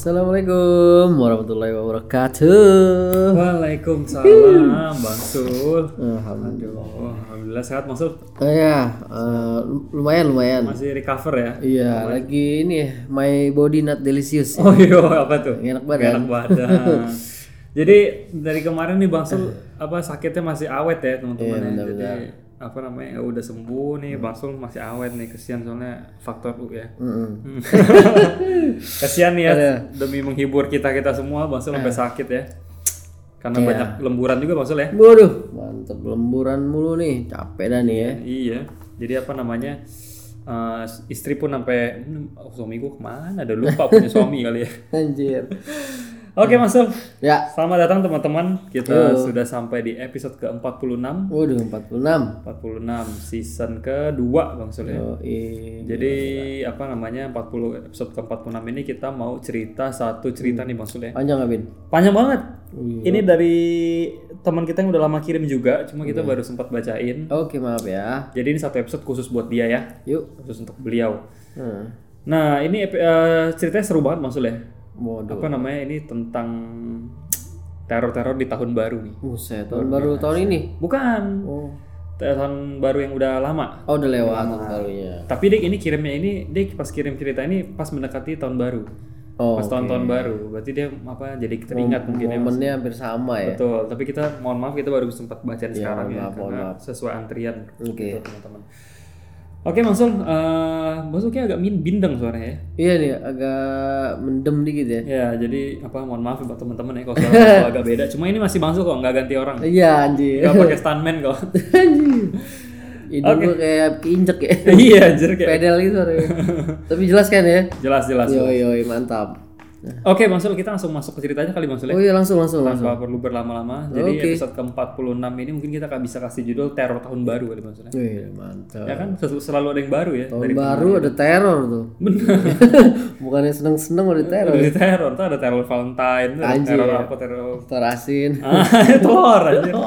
Assalamualaikum warahmatullahi wabarakatuh. Waalaikumsalam Bang Sul. Alhamdulillah. Oh, Alhamdulillah sehat Bang Sul. Oh ya, eh, lumayan lumayan. Masih recover ya? Iya, lagi ini ya, my body not delicious. Oh iya apa tuh? Enak badan. Enak badan. Jadi dari kemarin nih Bang Sul apa sakitnya masih awet ya teman-teman ya. Jadi apa namanya ya udah sembuh nih Bang Sul masih awet nih kesian soalnya faktor U ya. Mm-mm. kesian nih ya demi menghibur kita kita semua Bang Sul sampai sakit ya. Karena banyak lemburan juga Bang Sul ya. Waduh, mantep lemburan mulu nih, capek dah nih ya. Iya, jadi apa namanya? eh, istri pun sampai "Hmm, oh, suami gua ke mana? Ada lupa punya suami kali ya. Anjir. Oke, Mas Sul. Ya, Selamat datang teman-teman. Kita sudah sampai di episode ke-46. waduh 46. 46 season kedua Bang Sul ya. Oh, iya. Jadi apa namanya 40 episode ke-46 ini kita mau cerita satu cerita nih Bang Sul ya. Panjang nggak, Bin? Panjang banget. Ini dari teman kita yang udah lama kirim juga, cuma kita baru sempat bacain. Oke, maaf ya. Jadi ini satu episode khusus buat dia ya. Yuk. khusus untuk beliau. Hmm. Nah ini eh, ceritanya seru banget Mas Sul ya. Waduh. Apa namanya ini tentang teror-teror di tahun baru nih. Buset, tahun baru tahun ini. Bukan Oh. tahun baru yang udah lama. Oh, udah lewat tahun barunya. Tapi dia ini kirimnya ini dia pas kirim cerita ini pas mendekati tahun baru. Oh, pas tahun-tahun baru. Berarti dia apa jadi teringat mungkin ya. Momennya hampir sama ya. Betul. Tapi kita mohon maaf kita baru sempat bacain sekarang mohon ya maaf, mohon karena sesuai antrian Oke. gitu, teman-teman. Oke, Mas Sul, eh Mas Sul kayak agak min bindeng suaranya ya. Iya nih, agak mendem dikit ya. Ya, jadi apa mohon maaf ya buat teman-teman ya kalau suara agak beda. Cuma ini masih masuk kok, nggak ganti orang. Iya anjir. Nggak pakai stuntman kok. anjir. Hidung gua kayak keinjek ya. iya, anjir kayak. Pedal gitu suaranya. Tapi jelas kan ya? Jelas jelas. Yoi yoi mantap. Oke, Bang Sul, kita langsung masuk ke ceritanya kali Bang Sul. ya. Oh iya langsung langsung langsung. Tanpa perlu berlama-lama. Jadi episode ke-46 ini mungkin kita akan bisa kasih judul teror tahun baru kali Bang Sul. ya. Wih mantap. Ya kan sel- selalu ada yang baru ya. Tahun baru ada teror tuh. Bener. Bukannya seneng-seneng ada teror. Ada teror, tuh ada teror Valentine, ada teror apa teror. Teror asin. Ah, teror anjir.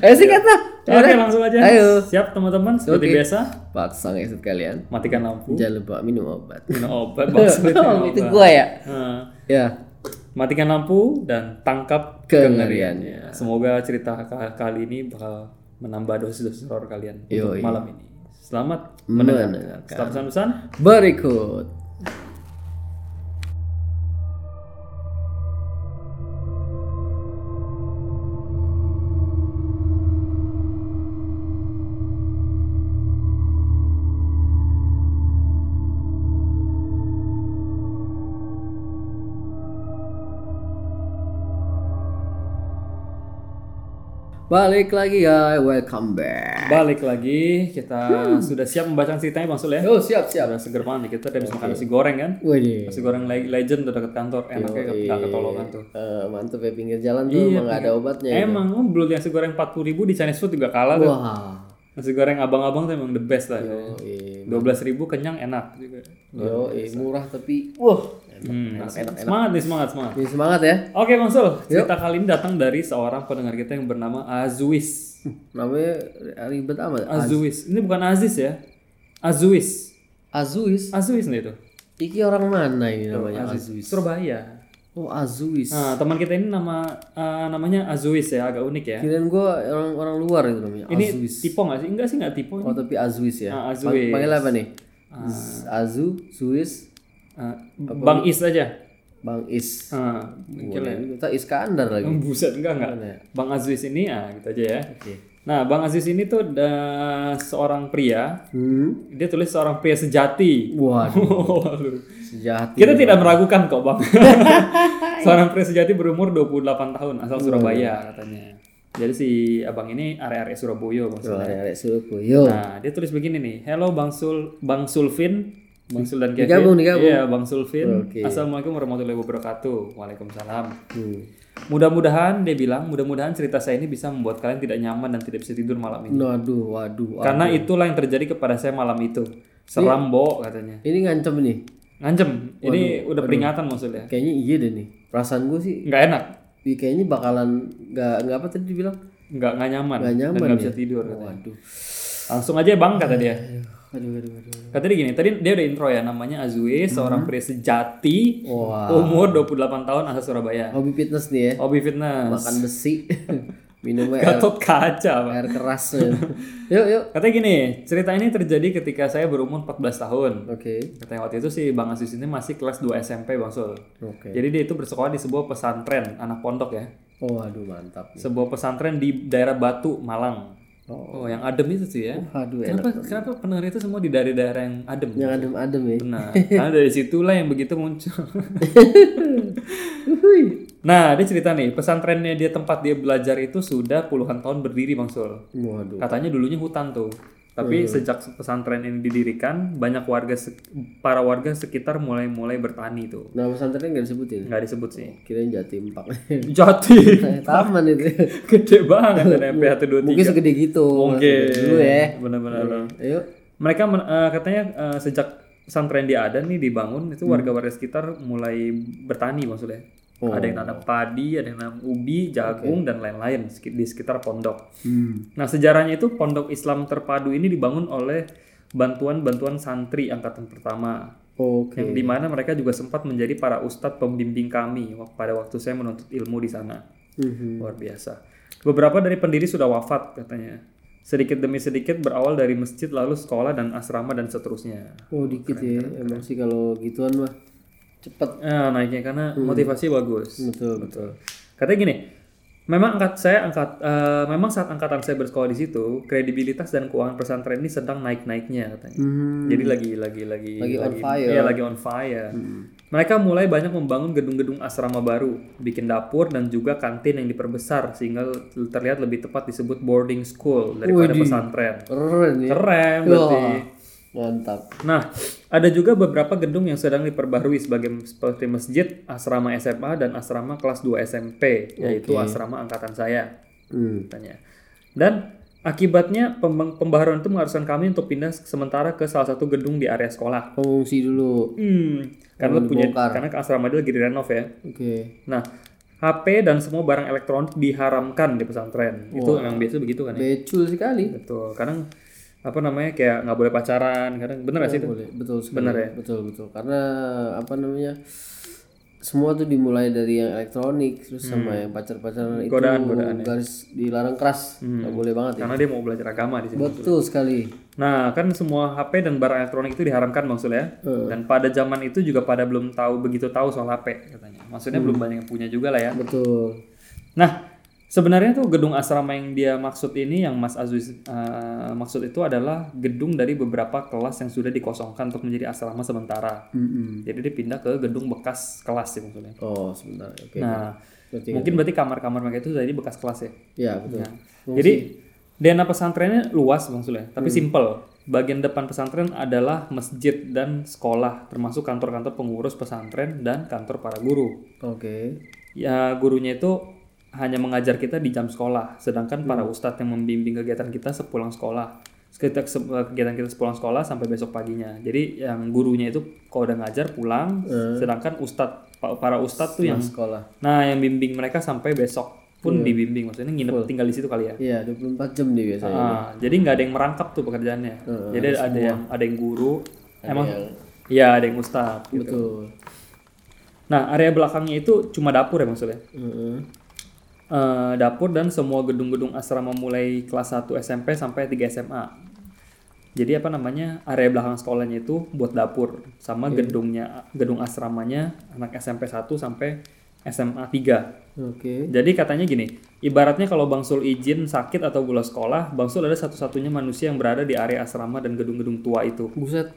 Eh sih kata. Oke, langsung aja. Ayo. Siap teman-teman, seperti Oke. biasa. Paksa ngeset kalian. Matikan lampu. Jangan lupa minum obat. Minum obat, minum itu obat. gua ya. Nah, Ya. matikan lampu dan tangkap Kengeriannya. Semoga cerita ka- kali ini bakal menambah dosis-dosis horor kalian Yoi. untuk malam ini. Selamat mendengarkan. Setelah pesan-pesan, Berikut. Balik lagi ya, welcome back. balik lagi. Kita sudah siap membacakan ceritanya Bang Sul ya. Oh siap siap. Udah seger banget nih. Kita udah bisa makan nasi goreng kan. Wih, Nasi goreng le- legend udah deket kantor. Enaknya nggak ketolongan tuh. Eh, mantep ya pinggir jalan tuh Iya, emang nggak ada obatnya. ya. Emang oh, belum nasi goreng 40 ribu di Chinese food juga kalah tuh. Wah. Nasi goreng abang-abang tuh emang the best lah. Dua belas ribu kenyang enak juga. Yo, murah tapi wah. Hmm, semangat nih semangat semangat. Ini semangat ya. Oke Bang Sul, cerita kali ini datang dari seorang pendengar kita yang bernama Azuis. Namanya ribet amat. Azuis, ini bukan Aziz ya. Azuis, Azuis. Azuis nih itu. Iki orang mana ini namanya Azuis? Surabaya. Oh, Azuis. Nah, teman kita ini nama eh, namanya Azuis ya, agak unik ya. Kirain gua orang orang luar itu namanya. Ini Azuis. tipe nggak sih? Enggak sih nggak tipe. Oh, tapi Azuis ya. Ah, Azuis. Panggil apa nih? Z- Azu, Suis, Eh, Bang Is aja. Bang Is. Ah, mungkin. Kita Iskandar lagi. Buset enggak enggak. ya? Bang Aziz ini ah gitu aja ya. Oke. Nah, Bang Aziz ini tuh ada seorang pria. Hmm. Dia tulis seorang pria sejati. Waduh, sejati. Kita tidak meragukan kok, Bang. seorang pria sejati berumur 28 tahun, asal Surabaya katanya. Jadi si abang ini area-area Surabaya maksudnya. Arek-arek Surabaya. Nah, dia tulis begini nih. Hello Bang Sul, Bang Sulfin, Bang Sul dan Kevin. Digabung, digabung. Iya, Bang Sulfin. Oke. Assalamualaikum warahmatullahi wabarakatuh. Waalaikumsalam. Hmm. Mudah-mudahan dia bilang, mudah-mudahan cerita saya ini bisa membuat kalian tidak nyaman dan tidak bisa tidur malam ini. Waduh, waduh. waduh. Karena itulah yang terjadi kepada saya malam itu. Seram, Bo, katanya. Ini ngancem nih. Ngancem. Ini udah peringatan maksudnya. Kayaknya iya deh nih. Perasaan gue sih, Nggak enak. ih, kayaknya bakalan nggak nggak apa tadi dibilang Nggak, nggak nyaman. nggak nyaman dan nggak ya. bisa tidur. katanya. Waduh. Langsung aja bang, kata dia. Aduh, aduh, aduh. Katanya gini, tadi dia udah intro ya, namanya Azue, seorang pria sejati, Wah. umur 28 tahun, asal Surabaya. Hobi fitness nih ya. Hobi fitness, Makan besi. Minum air, gatot kaca. Pak. air keras. ya. yuk, yuk. Katanya gini, cerita ini terjadi ketika saya berumur 14 tahun. Oke. Katanya waktu itu sih Bang Aziz ini masih kelas 2 SMP Bang Sul. Oke. Jadi dia itu bersekolah di sebuah pesantren, anak pondok ya. Oh, aduh mantap. nih. Sebuah pesantren di daerah Batu, Malang. Oh, yang adem itu sih ya. Aduh, enak. Kenapa, kenapa pendengar itu semua di daerah-daerah yang adem? Yang adem-adem ya. Benar. Karena dari situlah yang begitu muncul. nah, dia cerita nih, pesantrennya dia tempat dia belajar itu sudah puluhan tahun berdiri Bang Sul. Waduh. Katanya dulunya hutan tuh. Tapi sejak pesantren ini didirikan, banyak warga para warga sekitar mulai-mulai bertani tuh. Nama pesantrennya nggak disebutin. Nggak disebut sih. Kirain Jatim Pak. Jati. Taman itu. Gede banget ada MP 123. Mungkin segede gitu. Mungkin. Dulu ya. Benar-benar. Ayo. Mereka men- eh, katanya eh, sejak pesantren dia ada nih dibangun itu warga-warga sekitar mulai bertani maksudnya. Ada yang nanam padi, ada yang nanam ubi, jagung dan lain-lain di sekitar pondok. Hmm. Nah sejarahnya itu pondok Islam terpadu ini dibangun oleh bantuan-bantuan santri angkatan pertama. Oke. Yang di mana mereka juga sempat menjadi para ustadz pembimbing kami pada waktu saya menuntut ilmu di sana. Mhm. Luar biasa. Beberapa dari pendiri sudah wafat katanya. Sedikit demi sedikit berawal dari masjid lalu sekolah dan asrama dan seterusnya. Oh dikit ya. Emang sih kalau gituan mah cepet. Nah, naiknya karena motivasi bagus. Betul betul. Katanya gini, memang angkat saya angkat eh, memang saat angkatan saya bersekolah di situ, kredibilitas dan keuangan pesantren ini sedang naik-naiknya katanya. Hmm. Jadi lagi lagi lagi Lagi on fire. Iya, lagi on fire. Mereka mulai banyak membangun gedung-gedung asrama baru, bikin dapur dan juga kantin yang diperbesar sehingga terlihat lebih tepat disebut boarding school daripada pesantren. Keren ya. Keren berarti. Mantap. Nah, ada juga beberapa gedung yang sedang diperbarui sebagai seperti masjid, asrama SMA dan asrama kelas 2 SMP, yaitu asrama angkatan saya Hmm. katanya. Dan akibatnya pembaharuan itu mengharuskan kami untuk pindah sementara ke salah satu gedung di area sekolah. Pengungsi dulu. Hmm, karena punya dibongkar. karena asrama dia lagi direnov ya. Oke. Nah, HP dan semua barang elektronik diharamkan di pesantren. Itu memang biasa begitu kan ya. Becul sekali. Betul. Kadang apa namanya kayak nggak boleh pacaran, kadang bener gak sih itu? Boleh. Betul sekali. Benar ya? Betul betul. Karena apa namanya? Semua tuh dimulai dari yang elektronik terus sama yang pacar-pacaran itu Hmm. Godaan, ya. garis dilarang keras. Hmm. Nggak boleh banget ya. Karena dia mau belajar agama di sini. Betul sekali. Nah, kan semua HP dan barang elektronik itu diharamkan maksudnya. Hmm. Dan pada zaman itu juga pada belum tahu begitu tahu soal HP katanya. Maksudnya belum Hmm. banyak yang punya juga lah ya. Betul. Nah, sebenarnya tuh gedung asrama yang dia maksud ini yang Mas Aziz eh, maksud itu adalah gedung dari beberapa kelas yang sudah dikosongkan untuk menjadi asrama sementara. Mm-mm. Jadi dia pindah ke gedung bekas kelas sih maksudnya. Oh sebentar. Oke. Nah, Berarti mungkin berarti kamar-kamar mereka itu jadi bekas kelas ya. ya betul. Jadi DNA pesantrennya luas maksudnya, tapi Hmm. simple. Bagian depan pesantren adalah masjid dan sekolah, termasuk kantor-kantor pengurus pesantren dan kantor para guru. Oke. Ya gurunya itu hanya mengajar kita di jam sekolah, sedangkan para Hmm. ustadz yang membimbing kegiatan kita sepulang sekolah. Sekitar se- kegiatan kita sepulang sekolah sampai besok paginya. Jadi yang gurunya itu kalau udah ngajar pulang, sedangkan ustadz pa- para ustadz tuh yang Sekolah. nah yang bimbing mereka sampai besok pun dibimbing maksudnya nginep tinggal di situ kali ya. Iya 24 jam dia biasanya. Ah, jadi nggak ada yang merangkap tuh pekerjaannya. jadi ada yang ada yang guru, emang yang- iya ada yang ustadz. Gitu. Betul. Nah area belakangnya itu cuma dapur ya maksudnya. Eh, dapur dan semua gedung-gedung asrama mulai kelas 1 SMP sampai 3 SMA. Jadi apa namanya area belakang sekolahnya itu buat dapur sama gedungnya gedung asramanya anak SMP 1 sampai SMA 3. Oke. Jadi katanya gini, ibaratnya kalau Bang Sul izin sakit atau bolos sekolah, Bang Sul ada satu-satunya manusia yang berada di area asrama dan gedung-gedung tua itu. Buset.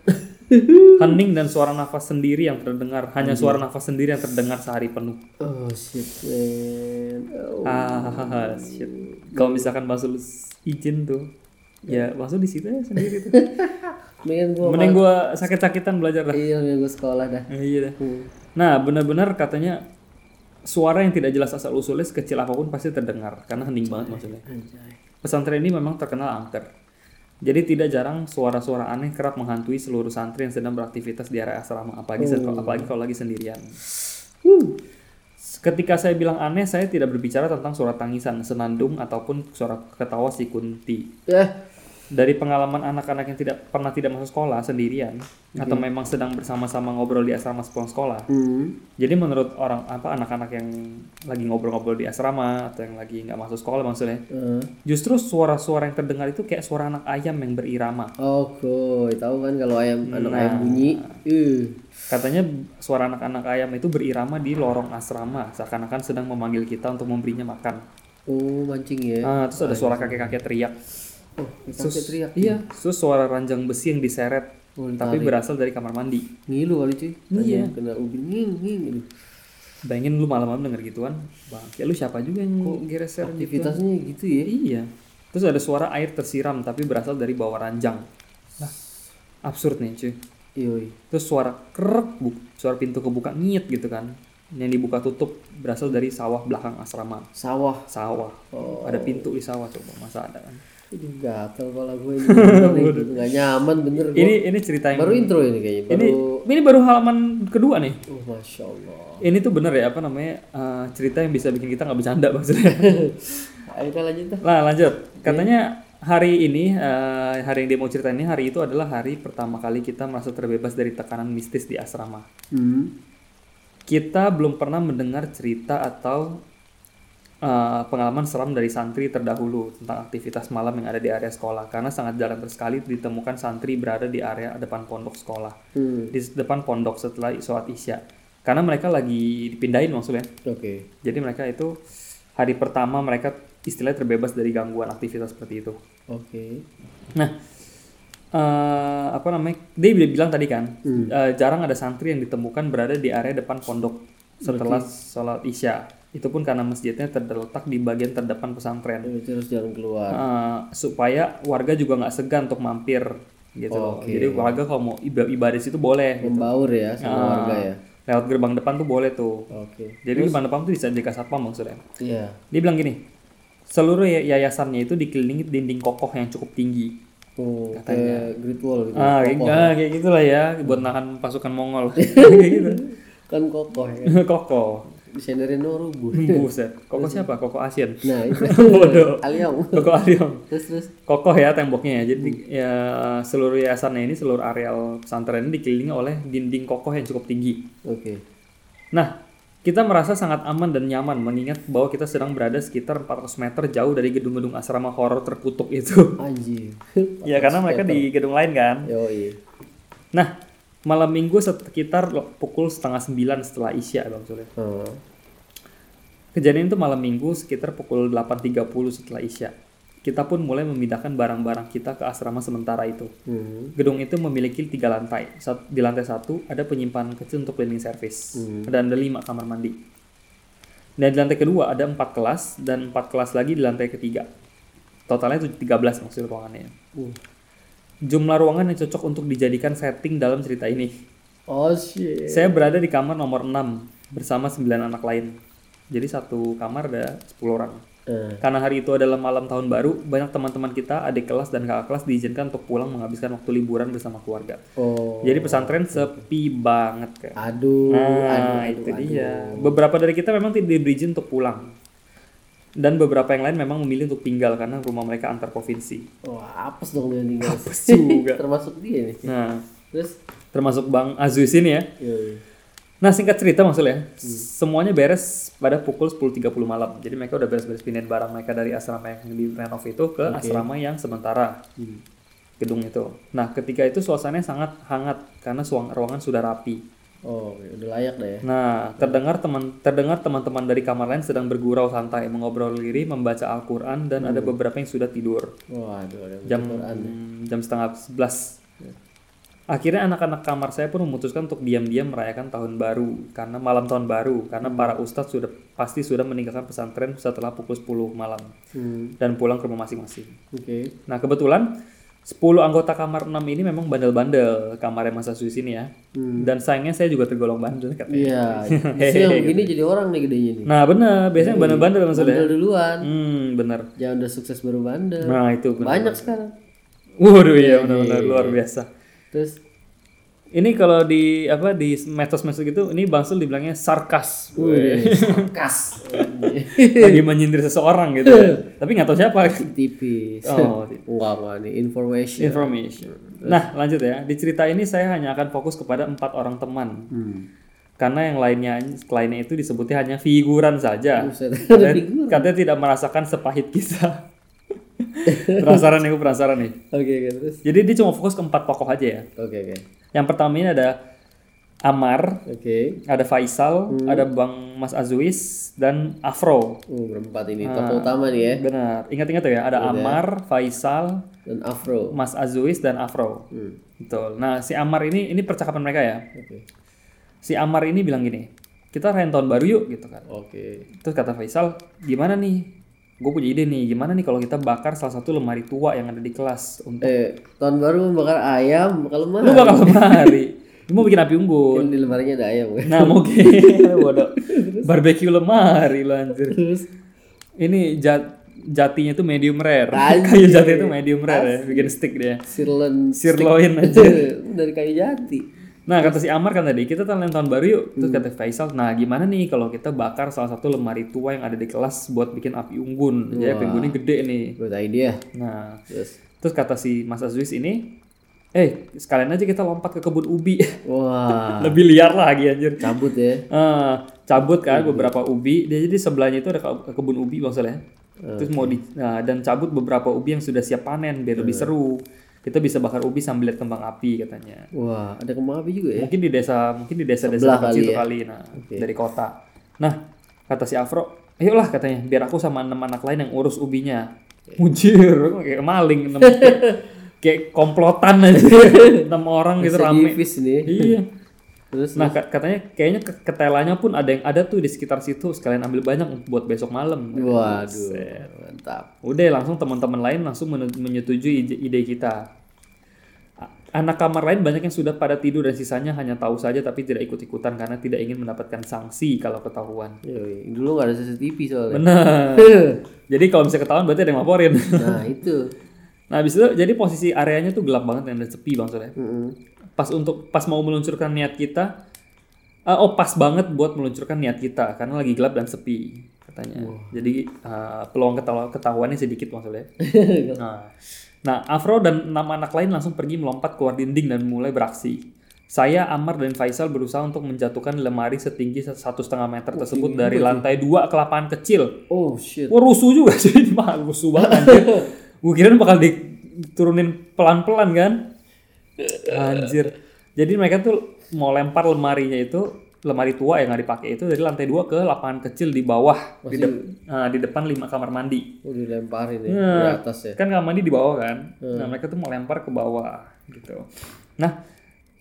Hening dan suara nafas sendiri yang terdengar, hanya suara nafas sendiri yang terdengar sehari penuh. Oh shit man. Oh. Ah, shit. Kalau misalkan Sul izin tuh, ya Bang Sul di situ ya sendiri tuh. Mendingan gua Mending gua sakit-sakitan belajar dah. iya mendingan gua sekolah dah. Eh, Iya dah. Nah, benar-benar katanya suara yang tidak jelas asal usulnya sekecil apa pun pasti terdengar karena hening banget maksudnya. Pesantren ini memang terkenal angker. Jadi tidak jarang suara-suara aneh kerap menghantui seluruh santri yang sedang beraktivitas di area asrama, apalagi apalagi kalau lagi sendirian. Ketika saya bilang aneh, saya tidak berbicara tentang suara tangisan, senandung ataupun suara ketawa si Kunti. Ya. Dari pengalaman anak-anak yang tidak pernah tidak masuk sekolah sendirian atau memang sedang bersama-sama ngobrol di asrama sepulang sekolah. Hmm. Jadi menurut orang apa anak-anak yang lagi ngobrol-ngobrol di asrama atau yang lagi nggak masuk sekolah maksudnya, Eh. justru suara-suara yang terdengar itu kayak suara anak ayam yang berirama. Oke, tahu kan kalau ayam anak Nah. ayam bunyi, eh, Katanya suara anak-anak ayam itu berirama di lorong asrama, seakan-akan sedang memanggil kita untuk memberinya makan. oh mancing ya. Ah, terus ada suara kakek-kakek teriak. Oh, kakek teriak. Iya, terus suara ranjang besi yang diseret, Oh, tapi berasal dari kamar mandi. Ngilu kali cuy. Iya. Kena ubin nging nging. gitu. Bayangin lu malam-malam denger gituan, bang. Ya lu siapa juga yang gereser gitu? Aktivitasnya gitu ya. Iya. Terus ada suara air tersiram tapi berasal dari bawah ranjang. Lah, absurd nih cuy. Yoi. Terus suara krek, bu, suara pintu kebuka ngit gitu kan. Yang dibuka tutup berasal dari sawah belakang asrama. Sawah. Sawah. Oh. Ada pintu di sawah coba, masa ada kan? Aduh gatel kepala gue ini. Gitu. Nyaman bener. Gua. Ini ini cerita yang Baru intro ini kayaknya. Baru. ini ini baru halaman kedua nih. Oh, masya Allah. Ini tuh bener ya apa namanya eh, cerita yang bisa bikin kita nggak bercanda maksudnya. Ayo kita lanjut. Nah lanjut, katanya hari ini eh, hari yang dia mau cerita ini hari itu adalah hari pertama kali kita merasa terbebas dari tekanan mistis di asrama. Hmm. Kita belum pernah mendengar cerita atau eh, pengalaman seram dari santri terdahulu tentang aktivitas malam yang ada di area sekolah karena sangat jarang sekali ditemukan santri berada di area depan pondok sekolah Hmm. di depan pondok setelah sholat isya karena mereka lagi dipindahin maksudnya Oke. jadi mereka itu hari pertama mereka istilahnya terbebas dari gangguan aktivitas seperti itu Oke. nah eh, apa namanya dia bi- bilang tadi kan Hmm. eh, jarang ada santri yang ditemukan berada di area depan pondok setelah sholat isya itu pun karena masjidnya terletak di bagian terdepan pesantren Berarti harus jalan keluar. Eh, supaya warga juga nggak segan untuk mampir gitu loh. Oke. jadi warga kalau mau iba- ibadah situ boleh Membaur ya sama Ah, warga ya. lewat gerbang depan tuh boleh tuh Oke. jadi gerbang depan tuh bisa jaga satpam maksudnya Iya. dia bilang gini seluruh ya- yayasannya itu dikelilingi dinding kokoh yang cukup tinggi Oh, kayak Great Wall gitu. ah kokoh. ah, kayak gitulah ya buat nahan pasukan Mongol kayak gitu Kan kokoh ya. kokoh Desainernya no rubuh. buset kokoh siapa kokoh Asien Nah, itu. bodoh Aliong. kokoh Aliong Terus terus. kokoh ya temboknya ya. Jadi ya seluruh yayasannya ini seluruh areal pesantren ini dikelilingi oleh dinding kokoh yang cukup tinggi. Oke. Nah, kita merasa sangat aman dan nyaman mengingat bahwa kita sedang berada sekitar 400 meter jauh dari gedung-gedung asrama horor terkutuk itu. Anjir. ya karena mereka di gedung lain kan. Yo iya. Nah, malam minggu sekitar pukul setengah sembilan setelah isya bang Sule. Oh. Kejadian itu malam minggu sekitar pukul 8.30 setelah isya. Kita pun mulai memindahkan barang-barang kita ke asrama sementara itu. Hmm. Gedung itu memiliki tiga lantai. Sat- Di lantai satu ada penyimpanan kecil untuk cleaning service. Hmm. Dan ada lima kamar mandi. Dan di lantai kedua ada empat kelas dan empat kelas lagi di lantai ketiga. Totalnya itu 13 maksud ruangannya. Uh. Jumlah ruangan yang cocok untuk dijadikan setting dalam cerita ini. Oh shit. Saya berada di kamar nomor 6 bersama 9 anak lain. Jadi satu kamar ada 10 orang. Eh, Karena hari itu adalah malam tahun baru, banyak teman-teman kita, adik kelas dan kakak kelas diizinkan untuk pulang menghabiskan waktu liburan bersama keluarga. oh. Jadi pesantren sepi banget kayak. Aduh, Nah, aduh, itu aduh, dia. Beberapa dari kita memang tidak diberi izin untuk pulang. Dan beberapa yang lain memang memilih untuk tinggal karena rumah mereka antar provinsi. Wah, apes dong dia tinggal. Apes juga. Termasuk dia nih. Nah, Terus, termasuk Bang Aziz ini ya. yoi. Nah, singkat cerita maksudnya, semuanya beres pada pukul 10.30 malam. Jadi mereka udah beres-beres pindahin barang mereka dari asrama yang di renov itu ke asrama yang sementara. Hmm. Gedung itu. Nah, ketika itu suasananya sangat hangat karena ruangan sudah rapi. Oh, udah layak dah ya. Nah, terdengar teman terdengar teman-teman dari kamar lain sedang bergurau santai, mengobrol diri, membaca Al-Qur'an dan ada beberapa yang sudah tidur. Waduh, ada Jam Quran. jam setengah 11. Akhirnya anak-anak kamar saya pun memutuskan untuk diam-diam merayakan tahun baru karena malam tahun baru karena para ustadz sudah pasti sudah meninggalkan pesantren setelah pukul 10 malam Hmm. dan pulang ke rumah masing-masing. Oke. Nah, kebetulan 10 anggota kamar 6 ini memang bandel-bandel kamarnya Mas Asus ini ya. Hmm. Dan sayangnya saya juga tergolong bandel katanya. Iya. Justru yang begini jadi orang nih gedenya nih. Nah, benar, biasanya bandel-bandel maksudnya. Bandel duluan. Hmm, benar. Jangan udah sukses baru bandel. Nah, itu benar. Banyak sekarang. Waduh, iya benar-benar luar biasa. Terus, Ini kalau di apa di medsos-medsos gitu, ini Bang Sul dibilangnya sarkas. Kas. Lagi menyindir seseorang gitu. Tapi nggak tahu siapa. Tipis. Oh, Enggak enggak nih information. information. Nah, lanjut ya. Di cerita ini saya hanya akan fokus kepada empat orang teman. Hmm. Karena yang lainnya lainnya itu disebutnya hanya figuran saja. Buset. Katanya, katanya tidak merasakan sepahit kita. penasaran nih, gue penasaran nih. Oke oke terus. Jadi dia cuma fokus ke empat tokoh aja ya. Oke oke. Yang pertama ini ada Amar, Oke. ada Faisal, ada Bang Mas Azwis, dan Afro. Uh, berempat ini Ah. tokoh utama nih ya. Benar. Ingat-ingat tuh ya, ada Amar, Faisal, Dan Afro. Mas Azwis, dan Afro. Hmm. Betul. Nah, si Amar ini ini percakapan mereka ya. Oke. Si Amar ini bilang gini, kita rayain tahun baru yuk gitu kan. Oke. Terus kata Faisal, gimana nih? Gue punya ide nih, gimana nih kalau kita bakar salah satu lemari tua yang ada di kelas untuk Eh, tahun baru membakar ayam, bakal lemah. lu bakal lemari. Lu mau bikin api unggun. Kan di lemarinya ada ayam kan. Nah, mungkin bodoh. Barbecue lemari lu anjir. Ini jat jatinya tuh medium rare. Anjir. Kayu jati itu medium rare ya, bikin stick dia. Sirloin Sirloin aja. dari kayu jati. Nah kata si Amar kan tadi kita tangan tahun baru yuk. Terus kata Faisal, nah gimana nih kalau kita bakar salah satu lemari tua yang ada di kelas buat bikin api unggun. Jadi api unggunnya gede nih. Good idea. Nah Terus. terus kata si Mas Azwis ini, eh sekalian aja kita lompat ke kebun ubi. Wah. Lebih liar lagi anjir. Cabut ya. Ah, cabut kan beberapa ubi. Dia jadi sebelahnya itu ada ke- kebun ubi maksudnya. Terus mau di nah, dan cabut beberapa ubi yang sudah siap panen biar lebih seru. Kita bisa bakar ubi sambil lihat kembang api katanya. Wah, ada kembang api juga ya. Mungkin di desa, mungkin di desa-desa kecil itu ya. kali. Nah, dari kota. Nah, kata si Afro, ayolah katanya, biar aku sama enam anak lain yang urus ubinya. Mujir, kayak maling, enam, kayak, komplotan aja, enam orang gitu rame. Nih. Iya. Terus Nah ka- katanya kayaknya ke- ketelanya pun ada yang ada tuh di sekitar situ sekalian ambil banyak buat besok malam. waduh, mantap. Udah langsung teman-teman lain langsung men- menyetujui ide, kita. Anak kamar lain banyak yang sudah pada tidur dan sisanya hanya tahu saja tapi tidak ikut-ikutan karena tidak ingin mendapatkan sanksi kalau ketahuan. Yoi, dulu nggak ada CCTV soalnya. Benar. Jadi kalau misalnya ketahuan berarti ada yang laporin. Nah, itu. nah habis itu jadi posisi areanya tuh gelap banget dan sepi bang soalnya. Mm-mm. pas untuk pas mau meluncurkan niat kita eh, oh pas banget buat meluncurkan niat kita karena lagi gelap dan sepi katanya jadi eh, peluang ketawa ketahuannya sedikit maksudnya nah, nah Afro dan enam anak lain langsung pergi melompat keluar dinding dan mulai beraksi saya Amar dan Faisal berusaha untuk menjatuhkan lemari setinggi satu setengah meter tersebut dari lantai dua ke lapangan kecil Oh shit. Wah rusuh juga sih, mah rusuh banget anjir. Gue kira bakal diturunin pelan-pelan kan. Anjir. Jadi mereka tuh mau lempar lemarinya itu, lemari tua yang nggak dipakai itu dari lantai dua ke lapangan kecil di bawah, di, de- nah, di depan lima kamar mandi. Oh, dilemparin ya Nah, di atas ya. Kan kamar mandi di bawah kan. Nah mereka tuh mau lempar ke bawah gitu. Nah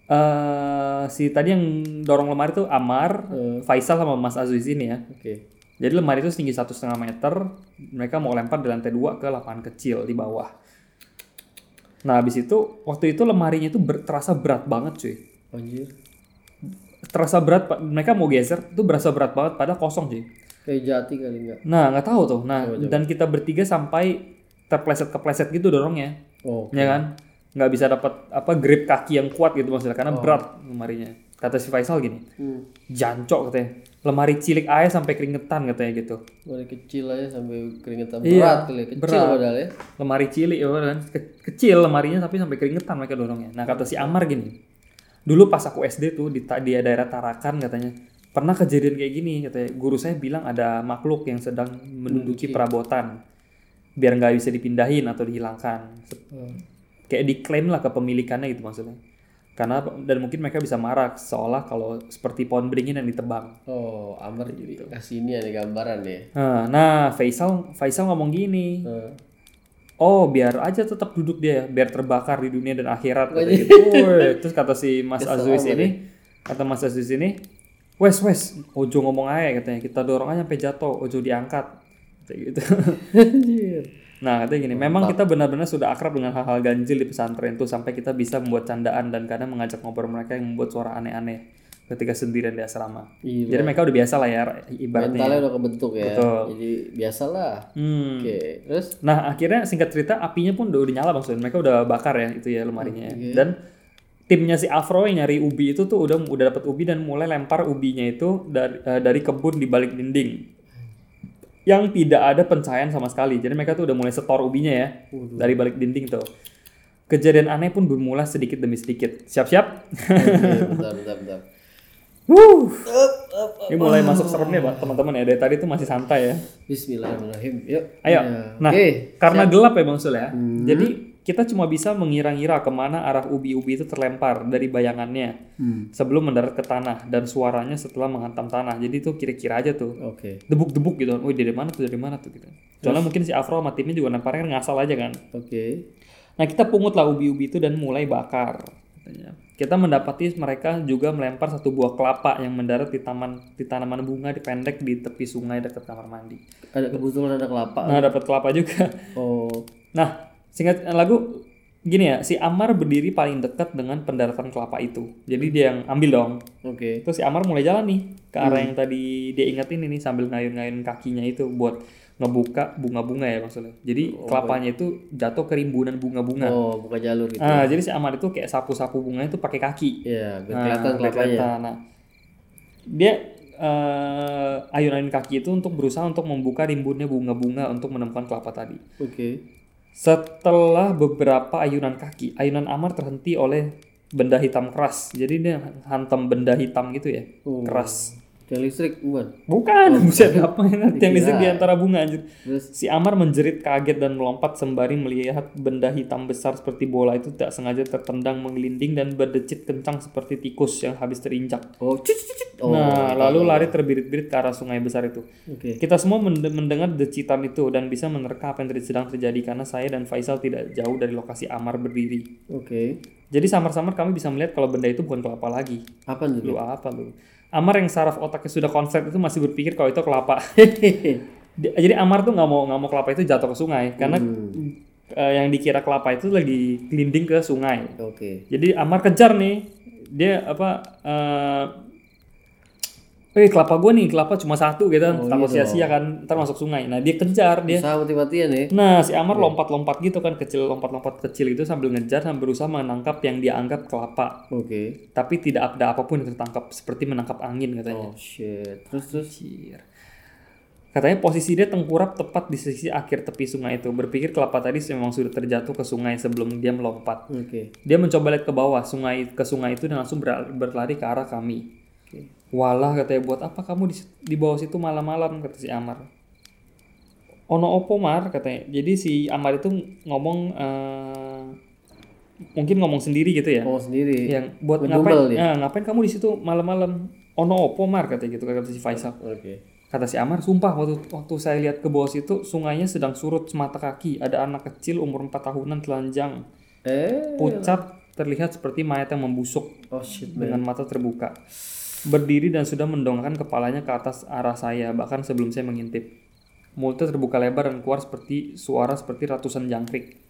eh si tadi yang dorong lemari tuh Amar, Faisal sama Mas Aziz ini ya. Oke. Jadi lemari itu setinggi satu setengah meter, mereka mau lempar di lantai dua ke lapangan kecil di bawah. Nah habis itu waktu itu lemarinya itu ber- terasa berat banget cuy. Anjir. Terasa berat, mereka mau geser itu berasa berat banget padahal kosong cuy. Kayak jati kali enggak? Nah nggak tahu tuh. Nah dan kita bertiga sampai terpleset kepleset gitu dorongnya, Oh. ya kan? Nggak bisa dapat apa grip kaki yang kuat gitu maksudnya karena berat lemarinya. Kata si Faisal gini, Hmm. jancok katanya. Lemari cilik aja sampai keringetan katanya gitu. Dari kecil aja sampai keringetan Iya, berat kali ya. Kecil berat. padahal ya. lemari cilik ya kan Ke- kecil lemarinya tapi sampai keringetan mereka dorongnya nah kata si Amar gini dulu pas aku SD tuh di, di daerah Tarakan katanya pernah kejadian kayak gini katanya. Guru saya bilang ada makhluk yang sedang menduduki perabotan. Biar nggak bisa dipindahin atau dihilangkan. Se- kayak diklaim lah kepemilikannya gitu maksudnya. Karena dan mungkin mereka bisa marah seolah kalau seperti pohon beringin yang ditebang. Oh, Amar Gitu. kasih ini ada gambaran ya. nah, nah Faisal Faisal ngomong gini. Nah, Oh, biar aja tetap duduk dia, biar terbakar di dunia dan akhirat. Kata gitu. Terus kata si Mas Aziz ini, kata Mas Aziz ini, wes wes, ojo ngomong aja katanya, kita dorong aja sampai jatuh, ojo diangkat, kayak gitu. Nah, katanya gini, memang kita benar-benar sudah akrab dengan hal-hal ganjil di pesantren tuh sampai kita bisa membuat candaan dan kadang mengajak ngobrol mereka yang membuat suara aneh-aneh ketika sendirian di asrama. Iya. Jadi mereka udah biasa lah ya ibaratnya. Mentalnya udah kebentuk ya. Betul. Jadi biasalah. Hmm. Oke, terus Nah akhirnya singkat cerita apinya pun udah, udah nyala maksudnya mereka udah bakar ya itu ya lemarinya ya. dan timnya si Afro yang nyari ubi itu tuh udah udah dapat ubi dan mulai lempar ubinya itu dari eh, dari kebun di balik dinding yang tidak ada pencahayaan sama sekali jadi mereka tuh udah mulai setor ubinya ya dari balik dinding tuh kejadian aneh pun bermula sedikit demi sedikit siap-siap Oke, bentar, bentar, bentar. Wuh. ini mulai masuk seremnya Pak, teman-teman ya dari tadi tuh masih santai ya Bismillahirrahmanirrahim. Yuk. Ayo. Ya. Nah, Oke. karena gelap ya Bang Sul ya. Jadi kita cuma bisa mengira-ngira ke mana arah ubi-ubi itu terlempar dari bayangannya Hmm. sebelum mendarat ke tanah dan suaranya setelah menghantam tanah. Jadi itu kira-kira aja tuh. Oke. Debuk-debuk gitu. Wih dari mana tuh dari mana tuh gitu. Soalnya mungkin si Afro sama timnya juga lemparnya kan ngasal aja kan. Oke. Nah kita pungut lah ubi-ubi itu dan mulai bakar. Katanya. Kita mendapati mereka juga melempar satu buah kelapa yang mendarat di taman di tanaman bunga di pendek di tepi sungai dekat kamar mandi. Ada kebetulan ada kelapa. Nah dapat kelapa juga. Oh. Nah, singkat lagu gini ya, si Amar berdiri paling dekat dengan pendaratan kelapa itu. Jadi dia yang ambil dong. Oke. Terus si Amar mulai jalan nih ke arah yang tadi dia ingetin ini sambil ngayun-ngayun kakinya itu buat ngebuka bunga-bunga ya maksudnya. Jadi kelapanya itu jatuh ke rimbunan bunga-bunga. Oh, buka jalur gitu. Nah, jadi si Amar itu kayak sapu-sapu bunga itu pakai kaki. Iya, biar Nah, kelihatan biar kelapanya. kelihatan. Nah, dia eh, ayun-ayun kaki itu untuk berusaha untuk membuka rimbunnya bunga-bunga untuk menemukan kelapa tadi. Oke. Setelah beberapa ayunan kaki, ayunan Amar terhenti oleh benda hitam keras. Jadi dia hantam benda hitam gitu ya, Oh. keras. Yang listrik bukan. Bukan, buset apa yang yang listrik di antara bunga anjir. Terus Si Amar menjerit kaget dan melompat sembari melihat benda hitam besar seperti bola itu tak sengaja tertendang mengelinding dan berdecit kencang seperti tikus yang habis terinjak. oh, cicit cicit. Oh. nah, lalu lari terbirit-birit ke arah sungai besar itu. Oke. Kita semua mende- mendengar decitan itu dan bisa menerka apa yang sedang terjadi karena saya dan Faisal tidak jauh dari lokasi Amar berdiri. Oke. Jadi samar-samar kami bisa melihat kalau benda itu bukan kelapa lagi. Apa nih? Lu apa lu? Amar yang saraf otaknya sudah konslet itu masih berpikir kalau itu kelapa. Di- Jadi Amar tuh nggak mau nggak mau kelapa itu jatuh ke sungai karena eh, yang dikira kelapa itu lagi glinding ke sungai. Oke. Jadi Amar kejar nih. Dia apa eh Eh kelapa gue nih kelapa cuma satu gitu Oh, takut iya sia-sia kan ntar masuk sungai nah dia kejar dia Usaha mati-matian ya. nah si Amar lompat-lompat gitu kan kecil lompat-lompat kecil itu sambil ngejar sambil berusaha menangkap yang dia anggap kelapa Oke. tapi tidak ada apa pun yang tertangkap seperti menangkap angin katanya Oh shit. Terus terus. Anjir. Katanya posisi dia tengkurap tepat di sisi akhir tepi sungai itu. Berpikir kelapa tadi memang sudah terjatuh ke sungai sebelum dia melompat. Oke. Dia mencoba lihat ke bawah sungai ke sungai itu dan langsung ber- berlari ke arah kami. Walah katanya buat apa kamu di, di bawah situ malam-malam kata si Amar. Ono opo Mar katanya. Jadi si Amar itu ngomong eh, mungkin ngomong sendiri gitu ya. Oh sendiri. Yang buat Ngedumel ngapain? Ya, ngapain kamu di situ malam-malam? Ono opo Mar katanya gitu kata si Faisal. Oke. Kata si Amar, sumpah waktu waktu saya lihat ke bawah situ sungainya sedang surut semata kaki. Ada anak kecil umur 4 tahunan telanjang, Eh. pucat, terlihat seperti mayat yang membusuk Oh shit man. dengan mata terbuka. Berdiri dan sudah mendongakkan kepalanya ke atas arah saya, bahkan sebelum saya mengintip. Mulutnya terbuka lebar dan keluar seperti suara seperti ratusan jangkrik.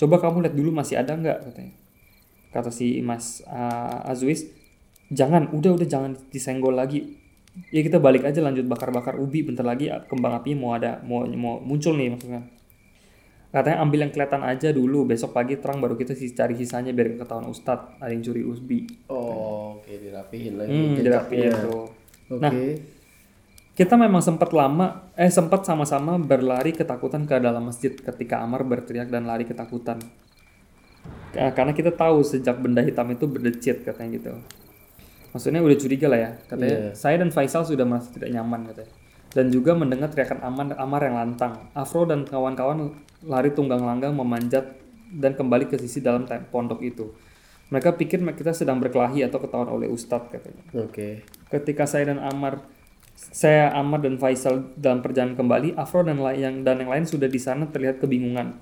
Coba kamu lihat dulu masih ada nggak katanya. Kata si Mas uh, Azwis, jangan, udah udah jangan disenggol lagi. Ya kita balik aja lanjut bakar-bakar ubi bentar lagi uh, kembang apinya mau ada mau mau muncul nih maksudnya. Katanya ambil yang kelihatan aja dulu, besok pagi terang baru kita sih cari sisanya biar ketahuan Ustadz ada yang curi usbi. Oh, oke dirapihin lagi. Hmm, jejaknya. dirapiin tuh. Oke. Nah, Kita memang sempat lama, eh sempat sama-sama berlari ketakutan ke dalam masjid ketika Amar berteriak dan lari ketakutan. Ka- Karena kita tahu sejak benda hitam itu berdecit katanya gitu. Maksudnya udah curiga lah ya. Katanya Iya. saya dan Faisal sudah merasa tidak nyaman katanya. Dan juga mendengar teriakan Amar, Amar yang lantang. Afro dan kawan-kawan lari tunggang langgang memanjat dan kembali ke sisi dalam pondok itu. Mereka pikir kita sedang berkelahi atau ketahuan oleh Ustadz katanya. Oke. Ketika saya dan Amar saya Amar dan Faisal dalam perjalanan kembali, Afro dan yang dan yang lain sudah di sana terlihat kebingungan.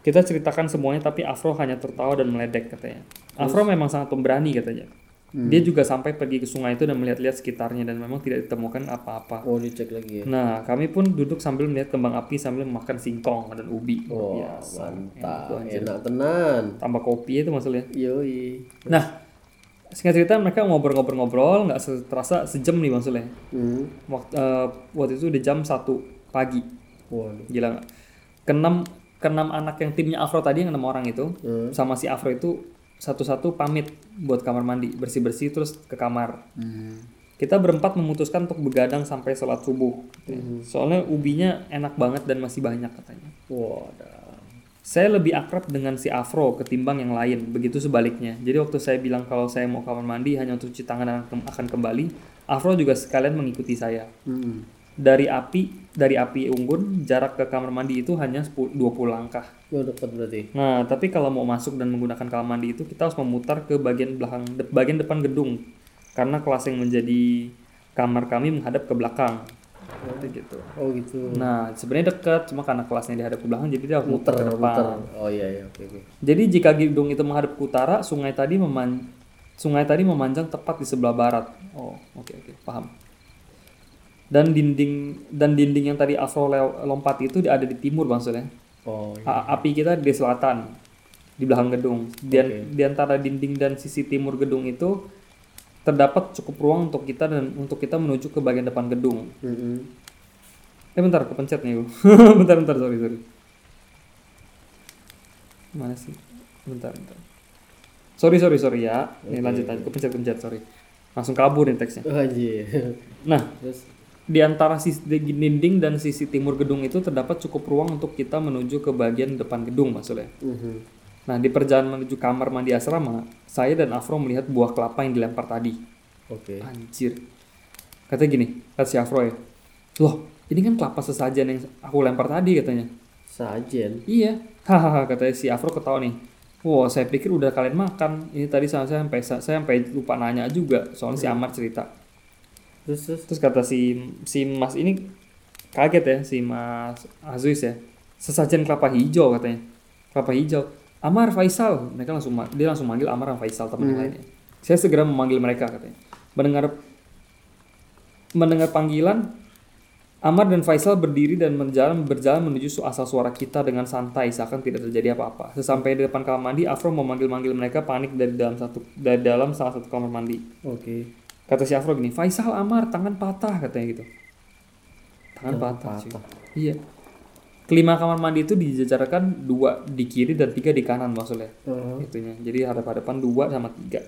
Kita ceritakan semuanya tapi Afro hanya tertawa dan meledek katanya. Afro memang sangat pemberani katanya. Dia juga sampai pergi ke sungai itu dan melihat-lihat sekitarnya dan memang tidak ditemukan apa-apa. Oh dicek lagi ya. Nah, kami pun duduk sambil melihat kembang api sambil makan singkong dan ubi. Oh Biasa. mantap. Enak tenan. Tambah kopi itu maksudnya. Yoi. Nah, singkat cerita mereka ngobrol-ngobrol-ngobrol nggak se- terasa sejam nih maksudnya. Hmm. Waktu, eh, waktu itu udah jam 1 pagi. Waduh. Gila nggak? Keenam, keenam anak yang timnya Afro tadi yang enam orang itu Hmm. sama si Afro itu satu-satu pamit buat kamar mandi, bersih-bersih terus ke kamar. Hmm. Kita berempat memutuskan untuk begadang sampai sholat subuh. Soalnya ubinya enak banget dan masih banyak katanya. Wadah. Saya lebih akrab dengan si Afro ketimbang yang lain, begitu sebaliknya. Jadi waktu saya bilang kalau saya mau kamar mandi hanya untuk cuci tangan dan akan- akan kembali, Afro juga sekalian mengikuti saya. Hmm. Dari api, dari api unggun, jarak ke kamar mandi itu hanya 10 20 langkah. Oh, dekat berarti. Nah, tapi kalau mau masuk dan menggunakan kamar mandi itu kita harus memutar ke bagian belakang de- bagian depan gedung. Karena kelas yang menjadi kamar kami menghadap ke belakang. Seperti gitu. Oh gitu. Nah, sebenarnya dekat, cuma karena kelasnya dihadap ke belakang jadi dia harus muter, Muter, ke depan. muter. Oh iya iya, oke oke. Jadi jika gedung itu menghadap ke utara, sungai tadi meman sungai tadi memanjang tepat di sebelah barat. Oh, oke oke, paham. Dan dinding dan dinding yang tadi Afro lompat itu ada di timur maksudnya. Oh iya. A- api kita di selatan di belakang gedung. Dan di antara dinding dan sisi timur gedung itu terdapat cukup ruang untuk kita dan untuk kita menuju ke bagian depan gedung. Mm-mm. Eh bentar, kepencet nih. bentar, bentar, sorry, sorry. Mana sih? Bentar, bentar. Sorry, sorry, sorry ya. Nih lanjut aja, kepencet-pencet, sorry. Langsung kabur nih teksnya. Oh. Nah, Terus di antara sisi dinding dan sisi timur gedung itu terdapat cukup ruang untuk kita menuju ke bagian depan gedung maksudnya. mhm. Nah, di perjalanan menuju kamar mandi asrama, saya dan Afro melihat buah kelapa yang dilempar tadi. Oke. Anjir. Katanya gini, kata si Afro ya. Loh, ini kan kelapa sesajen yang aku lempar tadi katanya. Sajen. Iya. Hahaha, katanya si Afro ketawa nih. Wah, saya pikir udah kalian makan. Ini tadi saya saya sampai saya sampai lupa nanya juga. Soalnya si Amar cerita. Terus terus. Terus kata si si Mas ini kaget ya si Mas Aziz ya. Sesajen kelapa hijau katanya. Kelapa hijau. Amar Faisal. Mereka langsung dia langsung manggil Amar dan Faisal teman yang lainnya. Saya segera memanggil mereka katanya. Mendengar mendengar panggilan Amar dan Faisal berdiri dan berjalan berjalan menuju asal suara kita dengan santai seakan tidak terjadi apa-apa. Sesampai di depan kamar mandi, Afro memanggil-manggil mereka panik dari dalam satu dari dalam salah satu kamar mandi. Oke. Kata si Afro gini, Faisal Amar tangan patah katanya gitu. Tangan Tangan patah. patah. Iya. Kelima kamar mandi itu dijajarkan dua di kiri dan tiga di kanan maksudnya. Oh. Itunya. Jadi hadap-hadapan dua sama tiga.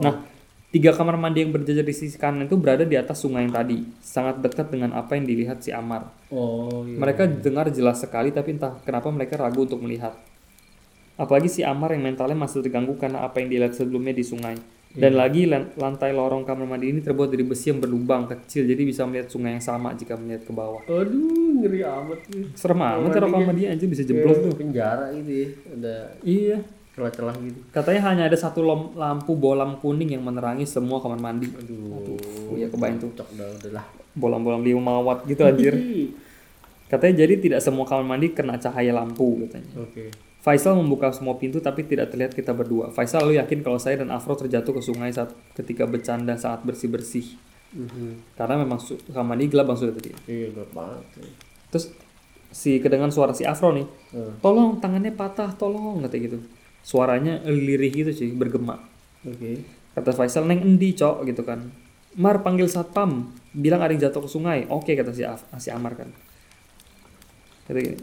Nah, tiga kamar mandi yang berjajar di sisi kanan itu berada di atas sungai yang tadi, sangat dekat dengan apa yang dilihat si Amar. Oh iya. Mereka dengar jelas sekali tapi entah kenapa mereka ragu untuk melihat. Apalagi si Amar yang mentalnya masih terganggu karena apa yang dilihat sebelumnya di sungai. Dan lagi lan- lantai lorong kamar mandi ini terbuat dari besi yang berlubang kecil jadi bisa melihat sungai yang sama jika melihat ke bawah. Aduh, ngeri amat nih. Serem amat taruh kamar mandi aja bisa jeblos tuh. penjara gitu ya. Ada Iya. celah-celah gitu. Katanya hanya ada satu lampu bolam kuning yang menerangi semua kamar mandi. Aduh. Iya kebayang tuh. Cocok dah udah lah. Bolam-bolam lima watt gitu anjir. Katanya jadi tidak semua kamar mandi kena cahaya lampu katanya. Oke. Faisal membuka semua pintu tapi tidak terlihat kita berdua. Faisal lalu yakin kalau saya dan Afro terjatuh ke sungai saat ketika bercanda saat bersih-bersih. Mhm. Karena memang su- kamar mandi gelap bang sudah tadi. Iya gelap banget. Terus si kedengan suara si Afro nih. Hmm. Tolong tangannya patah, tolong kata gitu. Suaranya lirih gitu sih, bergema. Oke. Kata Faisal, neng endi cok gitu kan. Mar panggil satpam, bilang ada yang jatuh ke sungai. Oke kata si, Af- si Amar kan. Kata gini,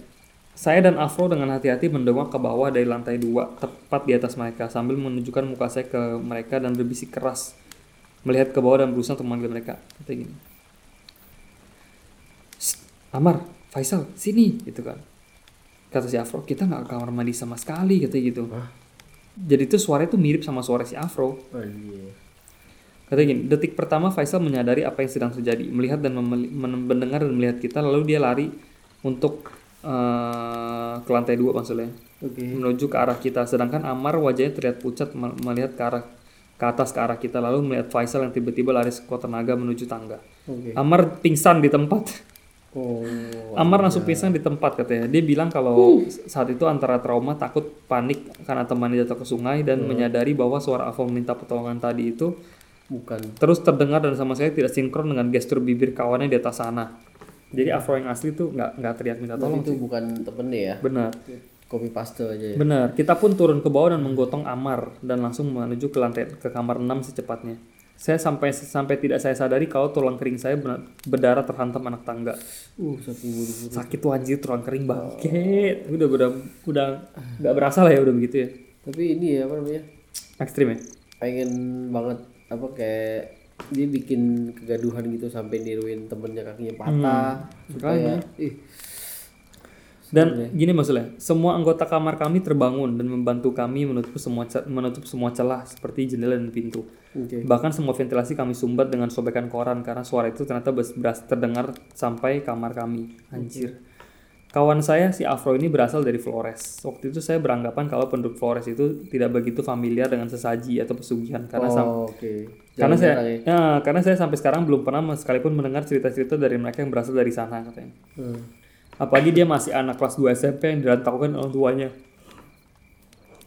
saya dan Afro dengan hati-hati mendongak ke bawah dari lantai dua, tepat di atas mereka, sambil menunjukkan muka saya ke mereka dan berbisik keras. Melihat ke bawah dan berusaha untuk memanggil mereka. Kata gini. "Shh, Amar, Faisal, sini, gitu kan. Kata si Afro, kita nggak ke kamar mandi sama sekali, katanya gitu. Hah? Jadi itu suara itu mirip sama suara si Afro. Anjir. Katanya gini, detik pertama Faisal menyadari apa yang sedang terjadi, melihat dan mendengar dan melihat kita, lalu dia lari untuk eh, ke lantai dua maksudnya, Oke. menuju ke arah kita. Sedangkan Amar wajahnya terlihat pucat me- melihat ke arah ke atas ke arah kita, lalu melihat Faisal yang tiba-tiba lari sekuat tenaga menuju tangga. Oke. Amar pingsan di tempat. Oh. Amar langsung pingsan di tempat katanya. Dia bilang kalau saat itu antara trauma, takut, panik karena temannya jatuh ke sungai dan menyadari bahwa suara Afo meminta pertolongan tadi itu Bukan. terus terdengar dan sama sekali tidak sinkron dengan gestur bibir kawannya di atas sana. Jadi Afro yang asli tuh nggak nggak teriak minta tolong. Itu bukan temennya ya. Benar, Copy paste aja ya. benar. Kita pun turun ke bawah dan menggotong Amar dan langsung menuju ke lantai ke kamar 6 secepatnya. Saya sampai sampai tidak saya sadari kalau tulang kering saya benar- berdarah terhantam anak tangga. Uh, saking buru-buru. Sakit tuh anjir tulang kering bangke. Udah udah udah nggak berasa lah ya udah begitu ya. Tapi ini ya apa namanya? ekstrim ya pengen banget apa kayak dia bikin kegaduhan gitu sampai niruin temennya kakinya patah supaya ih dan gini maksudnya semua anggota kamar kami terbangun dan membantu kami menutup semua menutup semua celah seperti jendela dan pintu. Oke. Bahkan semua ventilasi kami sumbat dengan sobekan koran karena suara itu ternyata beras terdengar sampai kamar kami. Anjir kawan saya si Afro ini berasal dari Flores. Waktu itu saya beranggapan kalau penduduk Flores itu tidak begitu familiar dengan sesaji atau pesugihan. Karena oh, oke. Karena saya ya. ya, karena saya sampai sekarang belum pernah sekalipun mendengar cerita-cerita dari mereka yang berasal dari sana katanya. Hmm. apalagi dia masih anak kelas 2 SMP yang dirantaukan orang tuanya.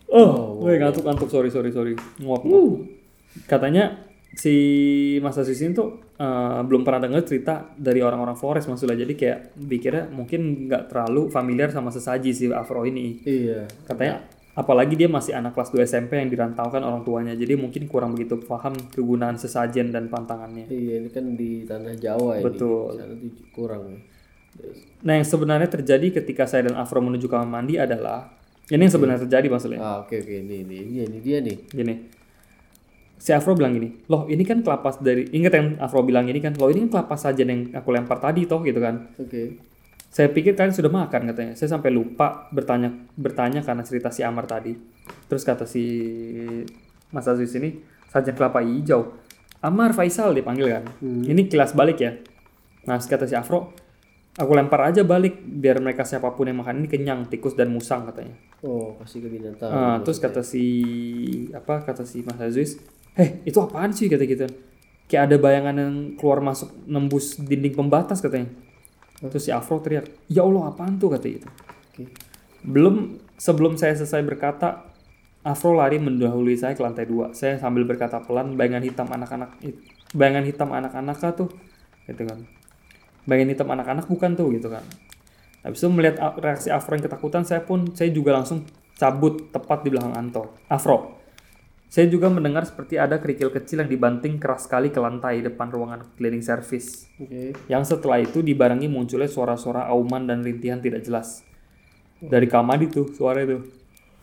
Oh, woi ngantuk-ngantuk. Sorry sorry sorry. Nguap nguap. katanya si Mas Aziz ini tuh eh, belum pernah dengar cerita dari orang-orang Flores maksudnya jadi kayak pikirnya mungkin nggak terlalu familiar sama sesaji si Afro ini. Iya. Katanya apalagi dia masih anak kelas 2 SMP yang dirantaukan orang tuanya. Jadi mungkin kurang begitu paham kegunaan sesajen dan pantangannya. Iya ini kan di tanah Jawa ini. Betul. Tuh kurang. Nah yang sebenarnya terjadi ketika saya dan Afro menuju kamar mandi adalah ini yang sebenarnya terjadi maksudnya ah oke oke. Ini ini ini, ini dia nih. Gini si Afro bilang gini loh ini kan kelapa dari ingat yang Afro bilang ini kan loh ini kan kelapa sajen yang aku lempar tadi toh gitu kan. Oke. Saya pikir kalian sudah makan katanya. Saya sampai lupa bertanya bertanya karena cerita si Amar tadi. Terus kata si Mas Aziz ini sajen kelapa hijau. Amar Faisal dipanggil kan? Ini kilas balik ya? Nah kata si Afro aku lempar aja balik biar mereka siapa pun yang makan ini kenyang tikus dan musang katanya. Oh kasih ke binatang Ah, terus kata si apa kata si Mas Aziz, "Eh, itu apaan sih?" kata gitu. Kayak ada bayangan yang keluar masuk nembus dinding pembatas katanya. Terus si Afro teriak, "Ya Allah, apaan tuh?" kata gitu. oke Belum sebelum saya selesai berkata, Afro lari mendahului saya ke lantai dua. Saya sambil berkata pelan, bayangan hitam anak-anak bayangan hitam anak-anak kah tuh, gitu kan. Bayangan hitam anak-anak bukan tuh, gitu kan. Habis itu melihat reaksi Afro yang ketakutan, saya pun saya juga langsung cabut tepat di belakang Anto. Afro. Saya juga mendengar seperti ada kerikil kecil yang dibanting keras sekali ke lantai depan ruangan cleaning service. oke Yang setelah itu dibarengi munculnya suara-suara auman dan rintihan tidak jelas. Dari kamar itu suara itu.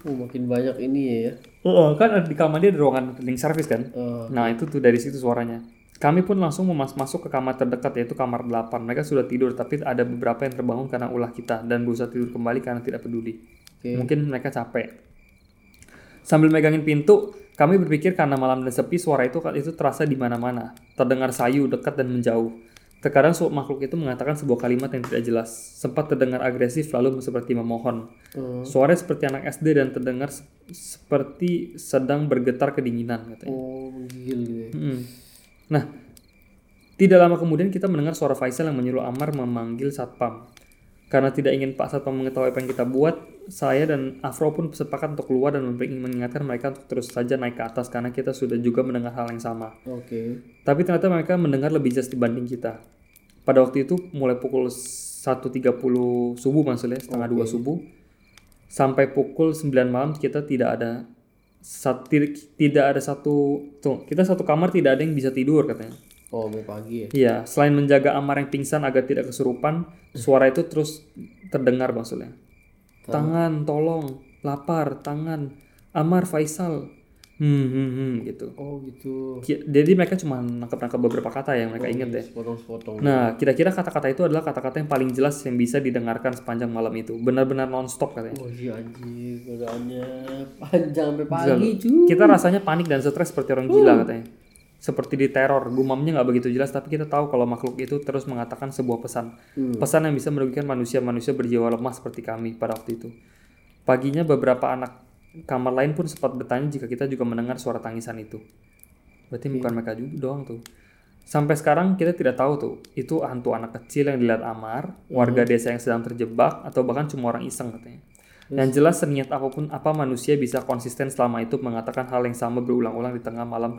oh makin banyak ini ya Oh, kan di kamar dia ada ruangan cleaning service kan? Oh, Nah, itu tuh dari situ suaranya. Kami pun langsung memas masuk ke kamar terdekat yaitu kamar 8. Mereka sudah tidur tapi ada beberapa yang terbangun karena ulah kita dan berusaha tidur kembali karena tidak peduli. Oke. Mungkin mereka capek. Sambil megangin pintu, kami berpikir karena malam dan sepi suara itu itu terasa di mana-mana, terdengar sayu, dekat dan menjauh. Terkadang makhluk itu mengatakan sebuah kalimat yang tidak jelas, sempat terdengar agresif lalu seperti memohon. Oh. Suara seperti anak SD dan terdengar se- seperti sedang bergetar kedinginan katanya. oh menggigil gitu ya Mm. Nah, tidak lama kemudian kita mendengar suara Faisal yang menyuruh Amar memanggil Satpam. Karena tidak ingin Pak Satpam mengetahui apa yang kita buat, saya dan Afro pun sepakat untuk keluar dan mengingatkan mereka untuk terus saja naik ke atas karena kita sudah juga mendengar hal yang sama. oke Tapi ternyata mereka mendengar lebih jelas dibanding kita. Pada waktu itu mulai pukul 1.30 subuh maksudnya, setengah dua subuh, sampai pukul 9 malam kita tidak ada sat- tidak ada satu tuh kita satu kamar tidak ada yang bisa tidur katanya. Oh sampai pagi ya Iya, selain menjaga Amar yang pingsan agar tidak kesurupan, suara itu terus terdengar maksudnya. Tangan, tolong, lapar, tangan, Amar, Faisal, hmm, hmm, hmm, gitu. oh gitu Jadi mereka cuma nangkep-nangkep beberapa kata yang mereka ingat ya. sepotong-sepotong Nah, kira-kira kata-kata itu adalah kata-kata yang paling jelas yang bisa didengarkan sepanjang malam itu. Benar-benar non-stop katanya. oh iya anjir godaannya panjang sampai pagi cuy Kita rasanya panik dan stres seperti orang gila katanya. Seperti di teror, gumamnya nggak begitu jelas, tapi kita tahu kalau makhluk itu terus mengatakan sebuah pesan. Pesan yang bisa merugikan manusia-manusia berjiwa lemah seperti kami pada waktu itu. Paginya beberapa anak kamar lain pun sempat bertanya jika kita juga mendengar suara tangisan itu. Berarti bukan mereka juga doang tuh. Sampai sekarang kita tidak tahu tuh, itu hantu anak kecil yang dilihat Amar, warga desa yang sedang terjebak, atau bahkan cuma orang iseng katanya. Yang jelas seniat apa pun apa manusia bisa konsisten selama itu mengatakan hal yang sama berulang-ulang di tengah malam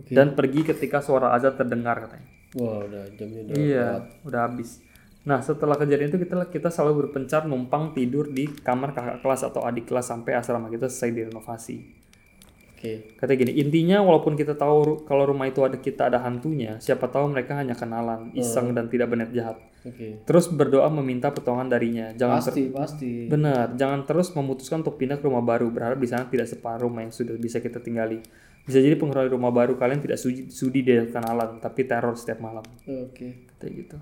kesendirian. Dan pergi ketika suara azan terdengar katanya. wah udah jamnya udah Iya, udah habis. Nah, setelah kejadian itu kita kita selalu berpencar numpang tidur di kamar kakak kelas atau adik kelas sampai asrama kita selesai direnovasi. Oke. Katanya gini, intinya walaupun kita tahu kalau rumah itu ada kita ada hantunya, siapa tahu mereka hanya kenalan, iseng dan tidak berniat jahat. Oke. Terus berdoa meminta pertolongan darinya. Jangan ter- Pasti, pasti. benar, jangan terus memutuskan untuk pindah ke rumah baru berharap di sana tidak separuh rumah yang sudah bisa kita tinggali. Bisa jadi penghuni rumah baru kalian tidak sudi, sudi dia kenalan, tapi teror setiap malam. Oke. Katanya gitu.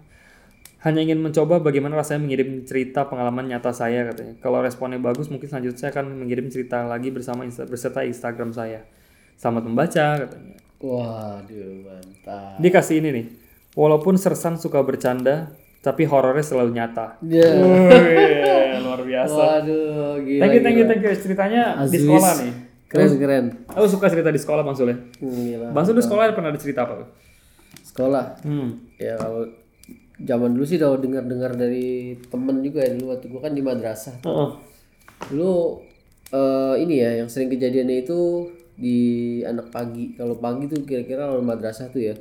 Hanya ingin mencoba bagaimana rasanya mengirim cerita pengalaman nyata saya katanya. Kalau responnya bagus, mungkin selanjutnya saya akan mengirim cerita lagi bersama insta- beserta Instagram saya. Selamat membaca katanya. Waduh, mantap. Dia kasih ini nih. Walaupun Sersan suka bercanda, tapi horornya selalu nyata. Ya. Wih, luar biasa. Waduh, gila. Thank you, thank you, thank you. Ceritanya di Aziz. sekolah nih. Keren, keren. Aku suka cerita di sekolah Bang Sule. Gila. Bang Sule di sekolah pernah ada cerita apa? Sekolah. Hmm. Ya kalau zaman dulu sih udah dengar-dengar dari temen juga ya dulu waktu gua kan di madrasah. Heeh. Dulu eh, ini ya yang sering kejadiannya itu di anak pagi. Kalau pagi tuh kira-kira kalau madrasah tuh ya.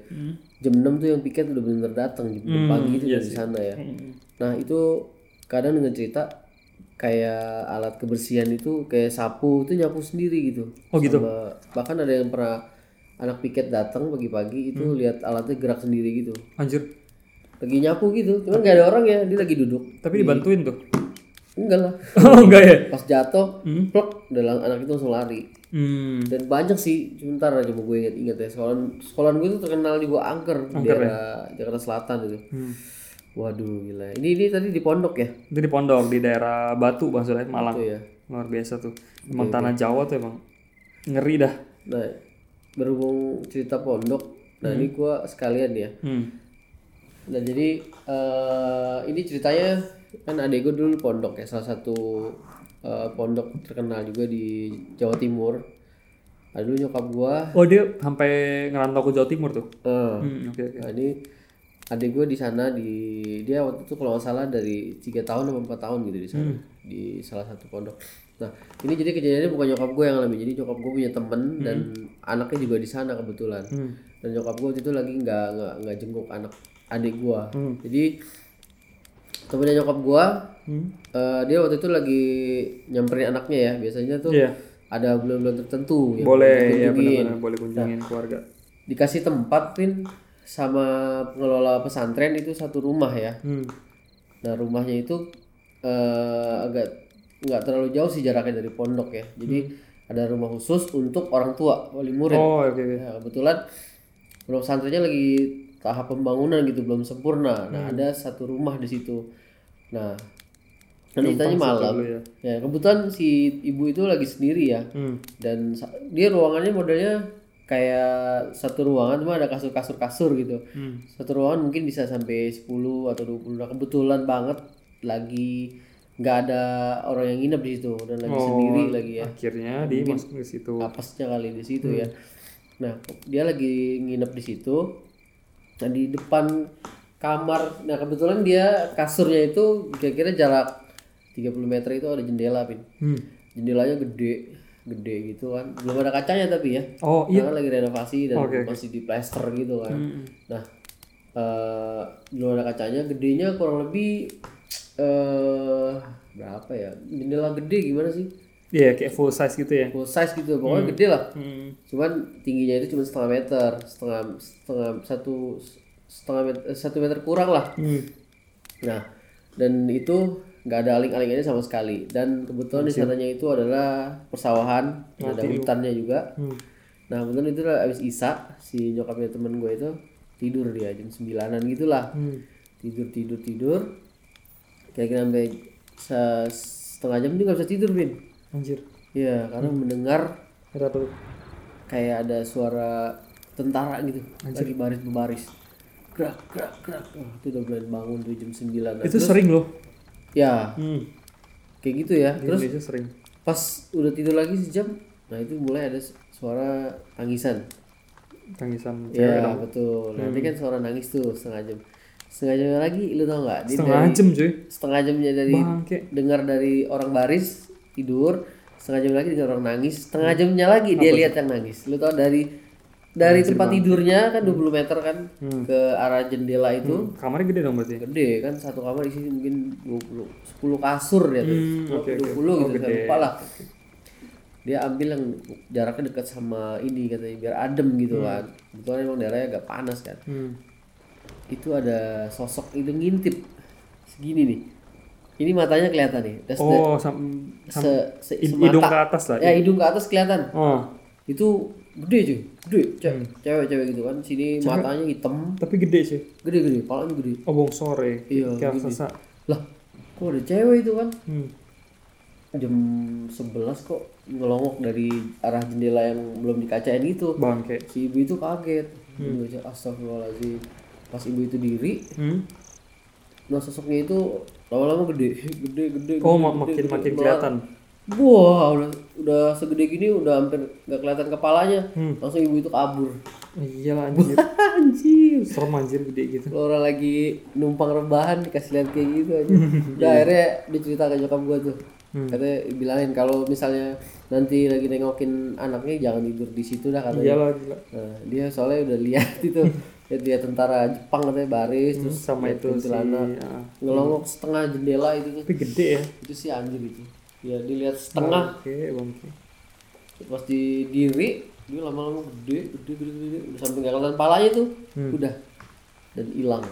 Jam 6 tuh yang piket udah bener-bener datang jam Hmm, pagi itu iya di sana ya. Nah, itu kadang dengan cerita kayak alat kebersihan itu kayak sapu itu nyapu sendiri gitu. Oh, gitu? Sama- bahkan ada yang pernah anak piket datang pagi-pagi itu Hmm. lihat alatnya gerak sendiri gitu. Anjir. Lagi nyapu gitu. Cuman nggak ada orang ya, dia lagi duduk. Tapi dibantuin tuh. Enggak lah. Oh, enggak ya? Pas jatuh, plek, udah lang- anak itu langsung lari. Hmm. Dan banyak sih, sebentar aja coba gue inget-inget ya. Sekolah sekolah gue itu terkenal di gua angker, di daerah Jakarta Selatan itu. Hmm. Waduh gila. Ini ini tadi di pondok ya? Itu di pondok di daerah Batu Bang Sule, Malang. Ya. Luar biasa tuh. Emang tanah Jawa tuh emang ngeri dah. Nah, berhubung cerita pondok, nah ini gua sekalian ya. Hmm. Nah jadi eh ini ceritanya kan adek gue dulu pondok ya, salah satu eh, pondok terkenal juga di Jawa Timur. Nah, dulu nyokap gua, Oh dia sampai ngerantau ke Jawa Timur tuh. eh, Hmm, oke oke. nah ini adik gue di sana di dia waktu itu kalau nggak salah dari tiga tahun atau empat tahun gitu di sana di salah satu pondok. Nah ini jadi kejadiannya bukan nyokap gue yang alami, jadi nyokap gue punya temen dan anaknya juga di sana kebetulan. Hmm. Dan nyokap gue waktu itu lagi nggak nggak nggak jenguk anak adik gue. Hmm. Jadi temennya nyokap gue, Hmm. eh, dia waktu itu lagi nyamperin anaknya ya. Biasanya tuh Iya. ada bulan-bulan tertentu yang Boleh ya benar-benar boleh kunjungin keluarga. dikasih tempat pin sama pengelola pesantren itu satu rumah ya. Hmm. Nah rumahnya itu eh, agak nggak terlalu jauh sih jaraknya dari pondok ya. Jadi ada rumah khusus untuk orang tua wali murid. Oh oke oke. Ya, kebetulan pondok pesantrennya lagi tahap pembangunan gitu belum sempurna. Nah ada satu rumah di situ. Nah dan ceritanya malam. ya. Ya kebetulan si ibu itu lagi sendiri ya Hmm. dan dia ruangannya modelnya kayak satu ruangan cuma ada kasur-kasur kasur gitu. Hmm. Satu ruangan mungkin bisa sampai 10 atau 20. Nah, kebetulan banget lagi nggak ada orang yang nginep di situ dan lagi Oh, sendiri lagi ya. Akhirnya dimasukin ke situ. Apesnya kali di situ ya. Nah, dia lagi nginep di situ. Nah, di depan kamar. Nah, kebetulan dia kasurnya itu kira-kira jarak 30 meter itu ada jendela, Pin. Hmm. Jendelanya gede, gede gitu kan. Belum ada kacanya tapi ya. Oh iya. Karena lagi renovasi dan oke. masih di plaster gitu kan. Hmm. Nah, eh belum ada kacanya, gedenya kurang lebih eh berapa ya? Jendela gede gimana sih? Iya kayak full size gitu ya. Full size gitu, pokoknya gede lah. Hmm. Cuman tingginya itu cuma setengah meter, setengah setengah satu setengah meter, satu meter kurang lah. Hmm. Nah, dan itu nggak ada aling-alingannya sama sekali. Dan kebetulan di sananya itu adalah persawahan, ada hutannya juga. Hmm. Nah, kebetulan itu lah abis Isa, si nyokapnya temen gue itu tidur dia jam sembilanan gitulah. Hmm. Tidur, tidur, tidur. Kira-kira sampai se- setengah jam dia nggak bisa tidur, Bin. Anjir. Iya, karena mendengar Ada apa tuh? kayak ada suara tentara gitu lagi baris berbaris gerak gerak gerak Wah, itu udah mulai bangun tuh jam 9 Nah, Itu sering loh. Ya Hmm. kayak gitu ya terus Indonesia sering. pas udah tidur lagi sejam nah itu mulai ada su- suara tangisan Tangisan ya dong. betul nanti kan suara nangis tuh setengah jam setengah jam lagi lu tau nggak Setengah dari- jam cuy. setengah jamnya dari Bangke. dengar dari orang baris tidur setengah jam lagi dengar orang nangis setengah jamnya lagi dia lihat yang nangis lu tau dari dari tempat tidurnya kan 20 meter kan ke arah jendela itu. Kamarnya gede dong berarti. gede kan satu kamar isi mungkin 20 10 kasur ya tuh. Hmm, 20 oke, oke. 20 gitu Oh, saya lupa lah. Dia ambil yang jaraknya dekat sama ini katanya biar adem gitu kan. Kebetulan emang daerahnya agak panas kan. Hmm. itu ada sosok itu ngintip segini nih. Ini matanya kelihatan nih se- Oh, sam, sam- se, se, hidung ke atas lah. ya hidung ke atas kelihatan. Oh, itu gede cuy gede Ce- Hmm. cewek-cewek gitu kan sini matanya hitam tapi gede sih. gede gede palanya gede Oh, sore. Iya, Kayak raksasa. lah kok ada cewek itu kan Hmm. jam 11 kok ngelongok dari arah jendela yang belum dikacain itu Bangke. si ibu itu kaget hmm. astagfirullahaladzim pas ibu itu diri Hmm. nah sosoknya itu lama-lama gede gede gede Oh, gede, ma- gede, makin gede. makin kelihatan. Wah udah udah segede gini udah hampir nggak kelihatan kepalanya Hmm. langsung ibu itu kabur Iya lah anjir. anjir Serem anjir gede gitu. Kalau orang lagi numpang rebahan dikasih lihat kayak gitu aja udah akhirnya dicerita ke nyokap gua tuh Hmm. katanya bilangin kalau misalnya nanti lagi nengokin anaknya jangan tidur di situ dah katanya Iya lah gila. Nah, dia soalnya udah lihat itu lihat dia tentara Jepang katanya baris terus Hmm, Sama lihat itu si kuntilanak. ah. ngelongok setengah jendela itu Tapi gede ya. itu sih anjir itu ya dilihat setengah Oke, bangke. pas di diri dia lama-lama gede gede gede gede, sampai nggak kelihatan palanya tuh Hmm. udah dan hilang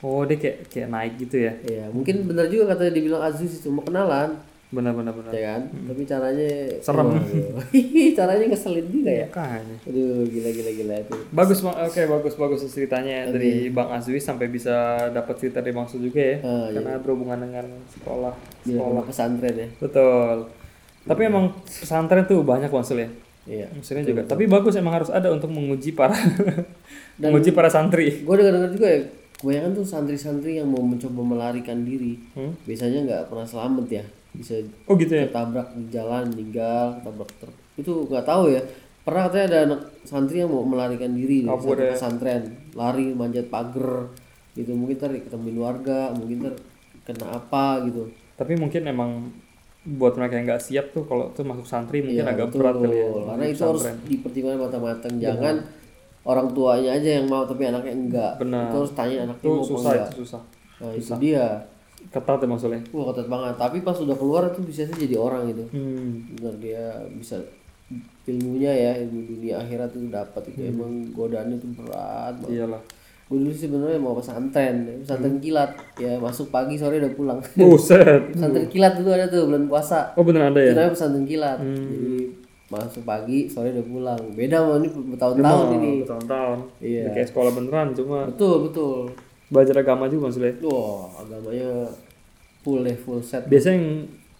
Oh, dia kayak kayak naik gitu ya. ya mungkin benar juga katanya dibilang Aziz itu mau kenalan Benar benar benar. ya kan tapi caranya Hmm. Serem. Waduh. caranya ngeselin juga ya Makanya. aduh gila gila gila itu Bagus Bang. Oke, bagus bagus ceritanya dari Bang Azwi sampai bisa dapat cerita dari Bang Su juga ya. Ah, Karena berhubungan dengan sekolah. Gila, Sekolah. pesantren ya Betul. Tapi emang pesantren tuh banyak Bang Sul ya. iya Maksudnya juga. Tapi bagus emang harus ada untuk menguji para menguji para santri. gue dengar dengar juga ya kebanyakan tuh santri-santri yang mau mencoba melarikan diri Hmm? biasanya nggak pernah selamat ya bisa Oh gitu ya. ketabrak di jalan meninggal ketabrak truk itu nggak tahu ya pernah katanya ada anak santri yang mau melarikan diri di Kabur satu ya. pesantren lari manjat pagar gitu mungkin ntar ketemuin warga mungkin ntar kena apa gitu Tapi mungkin emang buat mereka yang nggak siap tuh kalau tuh masuk santri mungkin Iya, agak betul. berat kali ya. karena itu harus dipertimbangkan matang-matang jangan orang tuanya aja yang mau tapi anaknya enggak Benar. itu harus tanya anaknya Itu mau susah enggak itu susah. nah itu dia Ketat ya maksudnya. wah ketat banget tapi pas udah keluar itu bisa jadi orang itu Hmm. benar dia bisa ilmunya ya ilmu dunia akhirat itu dapat itu Hmm. emang godaannya itu berat banget Iyalah. gue dulu sih sebenarnya mau pesantren pesantren Hmm. kilat ya masuk pagi sore udah pulang Buset. pesantren kilat dulu ada tuh bulan puasa Oh bener ada ya? itu namanya pesantren kilat jadi masuk pagi sore udah pulang beda sama ini bertahun-tahun ini Tahun-tahun. Iya. Kayak sekolah beneran cuma betul betul belajar agama juga maksudnya. wah agamanya full deh full set Biasanya yang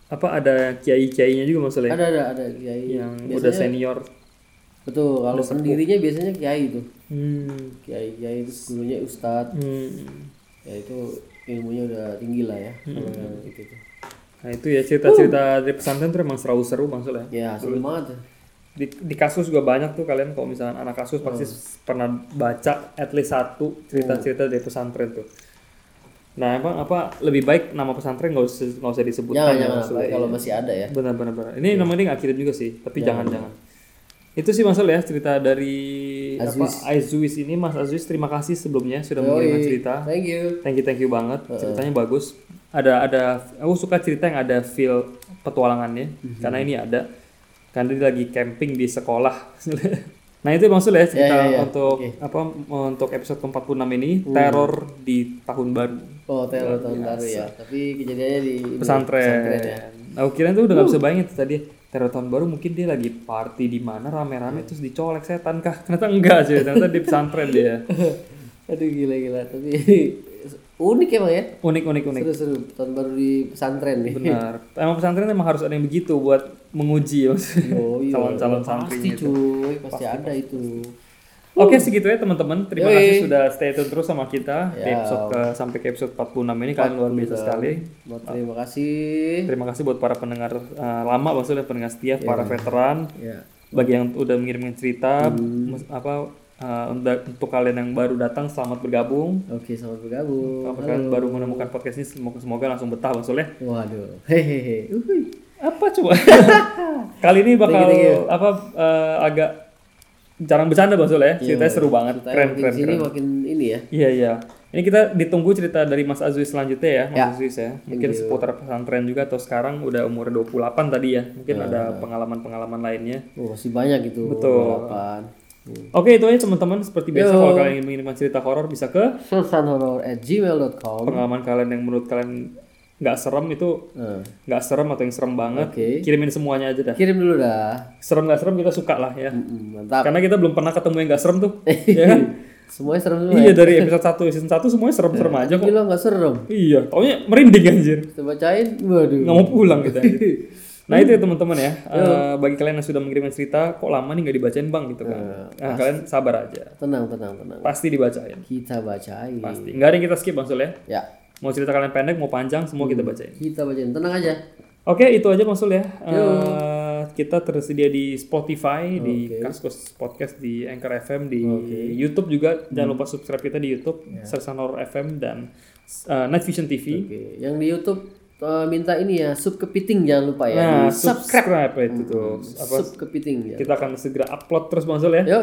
apa ada kiai-kiainya juga maksudnya ada ada ada kiai yang udah senior. betul kalau pendirinya biasanya kiai itu Hmm. kiai kiai itu gurunya ustadz Hmm. ya itu ilmunya udah tinggi lah ya kalau yang itu tuh Nah itu ya cerita-cerita dari pesantren tuh emang selalu seru maksudnya. ya seru banget. Di, di kasus juga banyak tuh kalian kalau misalkan anak kasus pasti pernah baca at least satu cerita-cerita dari pesantren tuh. Nah emang apa lebih baik nama pesantren nggak usah nggak usah disebutkan jangan ya jangan maksudnya. kalau masih ada ya Benar benar benar. Ini namanya ini nggak kirim juga sih, tapi jangan jangan. Itu sih masalah ya cerita dari apa Azuis. Ini Mas Azuis terima kasih sebelumnya sudah mengirimkan cerita. thank you. Thank you thank you banget. Ceritanya bagus. Ada ada aku suka cerita yang ada feel petualangannya karena ini ada. Karena dia lagi camping di sekolah. nah itu maksudnya ya cerita Ya, ya, ya. untuk apa untuk episode ke-46 ini teror di tahun baru. Oh teror tahun baru ya. tapi kejadiannya di ini, pesantren. ya. Aku kira tuh udah gak bisa bayangin tadi teror tahun baru mungkin dia lagi party di mana rame-rame terus dicolek setan kah? Ternyata enggak sih, ternyata di pesantren dia. aduh gila gila tapi unik emang ya Unik unik unik. seru seru tahun baru di pesantren nih Benar. Emang pesantren emang harus ada yang begitu buat menguji maksudnya. oh iya Calon-calon pasti santrinya itu. cuy pasti ada itu Oke segitu ya teman-teman. Terima Yoi. kasih sudah stay tune terus sama kita di Ya. episode ke, sampai ke episode 46 ini kalian luar biasa sekali. Terima kasih Terima kasih buat para pendengar uh, lama maksudnya pendengar setia, para veteran. ya bagi yang udah mengirimkan cerita mes- apa uh, untuk, kalian yang baru datang selamat bergabung oke selamat bergabung kalau kalian baru menemukan podcast ini semoga, semoga langsung betah bang Soleh waduh hehehe Uhuy. apa coba kali ini bakal Thank you, thank you. apa uh, agak jarang bercanda bang Soleh ceritanya seru banget Ceritanya keren keren sini keren makin ini ya iya iya Ini kita ditunggu cerita dari Mas Azwi selanjutnya ya, Mas Ya. Azwi ya. Mungkin seputar pesantren juga atau sekarang udah umur 28 tadi ya. Mungkin Ya. ada pengalaman-pengalaman lainnya. Oh, masih banyak gitu. Betul. Hmm. Oke, itu aja teman-teman. Seperti biasa kalau kalian ingin mengirimkan cerita horor bisa ke Sultanhorror at gmail.com pengalaman kalian yang menurut kalian nggak serem itu Nah, nggak serem atau yang serem banget. Oke. Kirimin semuanya aja dah. kirim dulu dah. Serem nggak serem kita suka lah ya. Mantap. Karena kita belum pernah ketemu yang nggak serem tuh. ya kan? Semuanya serem semua. Iya dari episode 1 season 1 semuanya serem-serem aja kok. Gila nggak serem. Iya, taunya merinding anjir. Kita bacain, waduh. Nggak mau pulang kita. anjir. Nah itu ya teman-teman ya. Eh, bagi kalian yang sudah mengirimkan cerita, kok lama nih nggak dibacain bang gitu kan? Nah kalian sabar aja, Tenang, tenang, tenang. pasti dibacain, Kita bacain. pasti. Nggak ada yang kita skip bang Sul ya. Ya, Mau cerita kalian pendek, mau panjang, semua kita bacain. kita bacain. Tenang aja. Oke itu aja bang Sul ya. Eh, kita tersedia di Spotify, di Kaskus Podcast, di Anchor FM, di YouTube juga. Jangan lupa subscribe kita di YouTube, Sersan Horror FM dan eh, Night Vision TV. Oke, yang di YouTube eh, minta ini ya, sub kepiting jangan lupa ya. Nah, Di subscribe. subscribe itu tuh. Apa Sub kepiting ya. kita akan segera upload terus Bang Zul ya. Yo,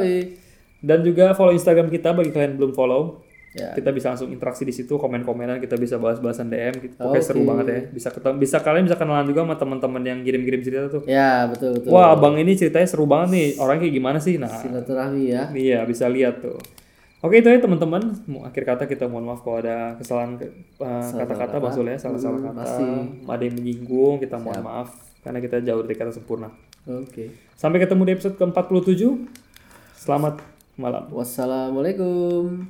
Dan juga follow Instagram kita bagi kalian yang belum follow. Ya. Kita bisa langsung interaksi di situ, komen-komenan, kita bisa bahas-bahasan DM gitu. Pokoknya Oke. seru banget ya. Bisa ketemu, bisa kalian bisa kenalan juga sama teman-teman yang kirim-kirim cerita tuh. Ya, betul betul. Wah, Abang ini ceritanya seru banget nih. Orangnya kayak gimana sih? Nah, Silaturahmi ya. iya bisa lihat tuh. Oke itu ya teman-teman. Akhir kata kita mohon maaf kalau ada kesalahan ke- uh, kata-kata Bang Zul ya, salah-salah Hmm, kata, ada yang menyinggung, kita mohon maaf karena kita jauh dari kata sempurna. Oke. Sampai ketemu di episode ke-47. Selamat malam. Wassalamualaikum.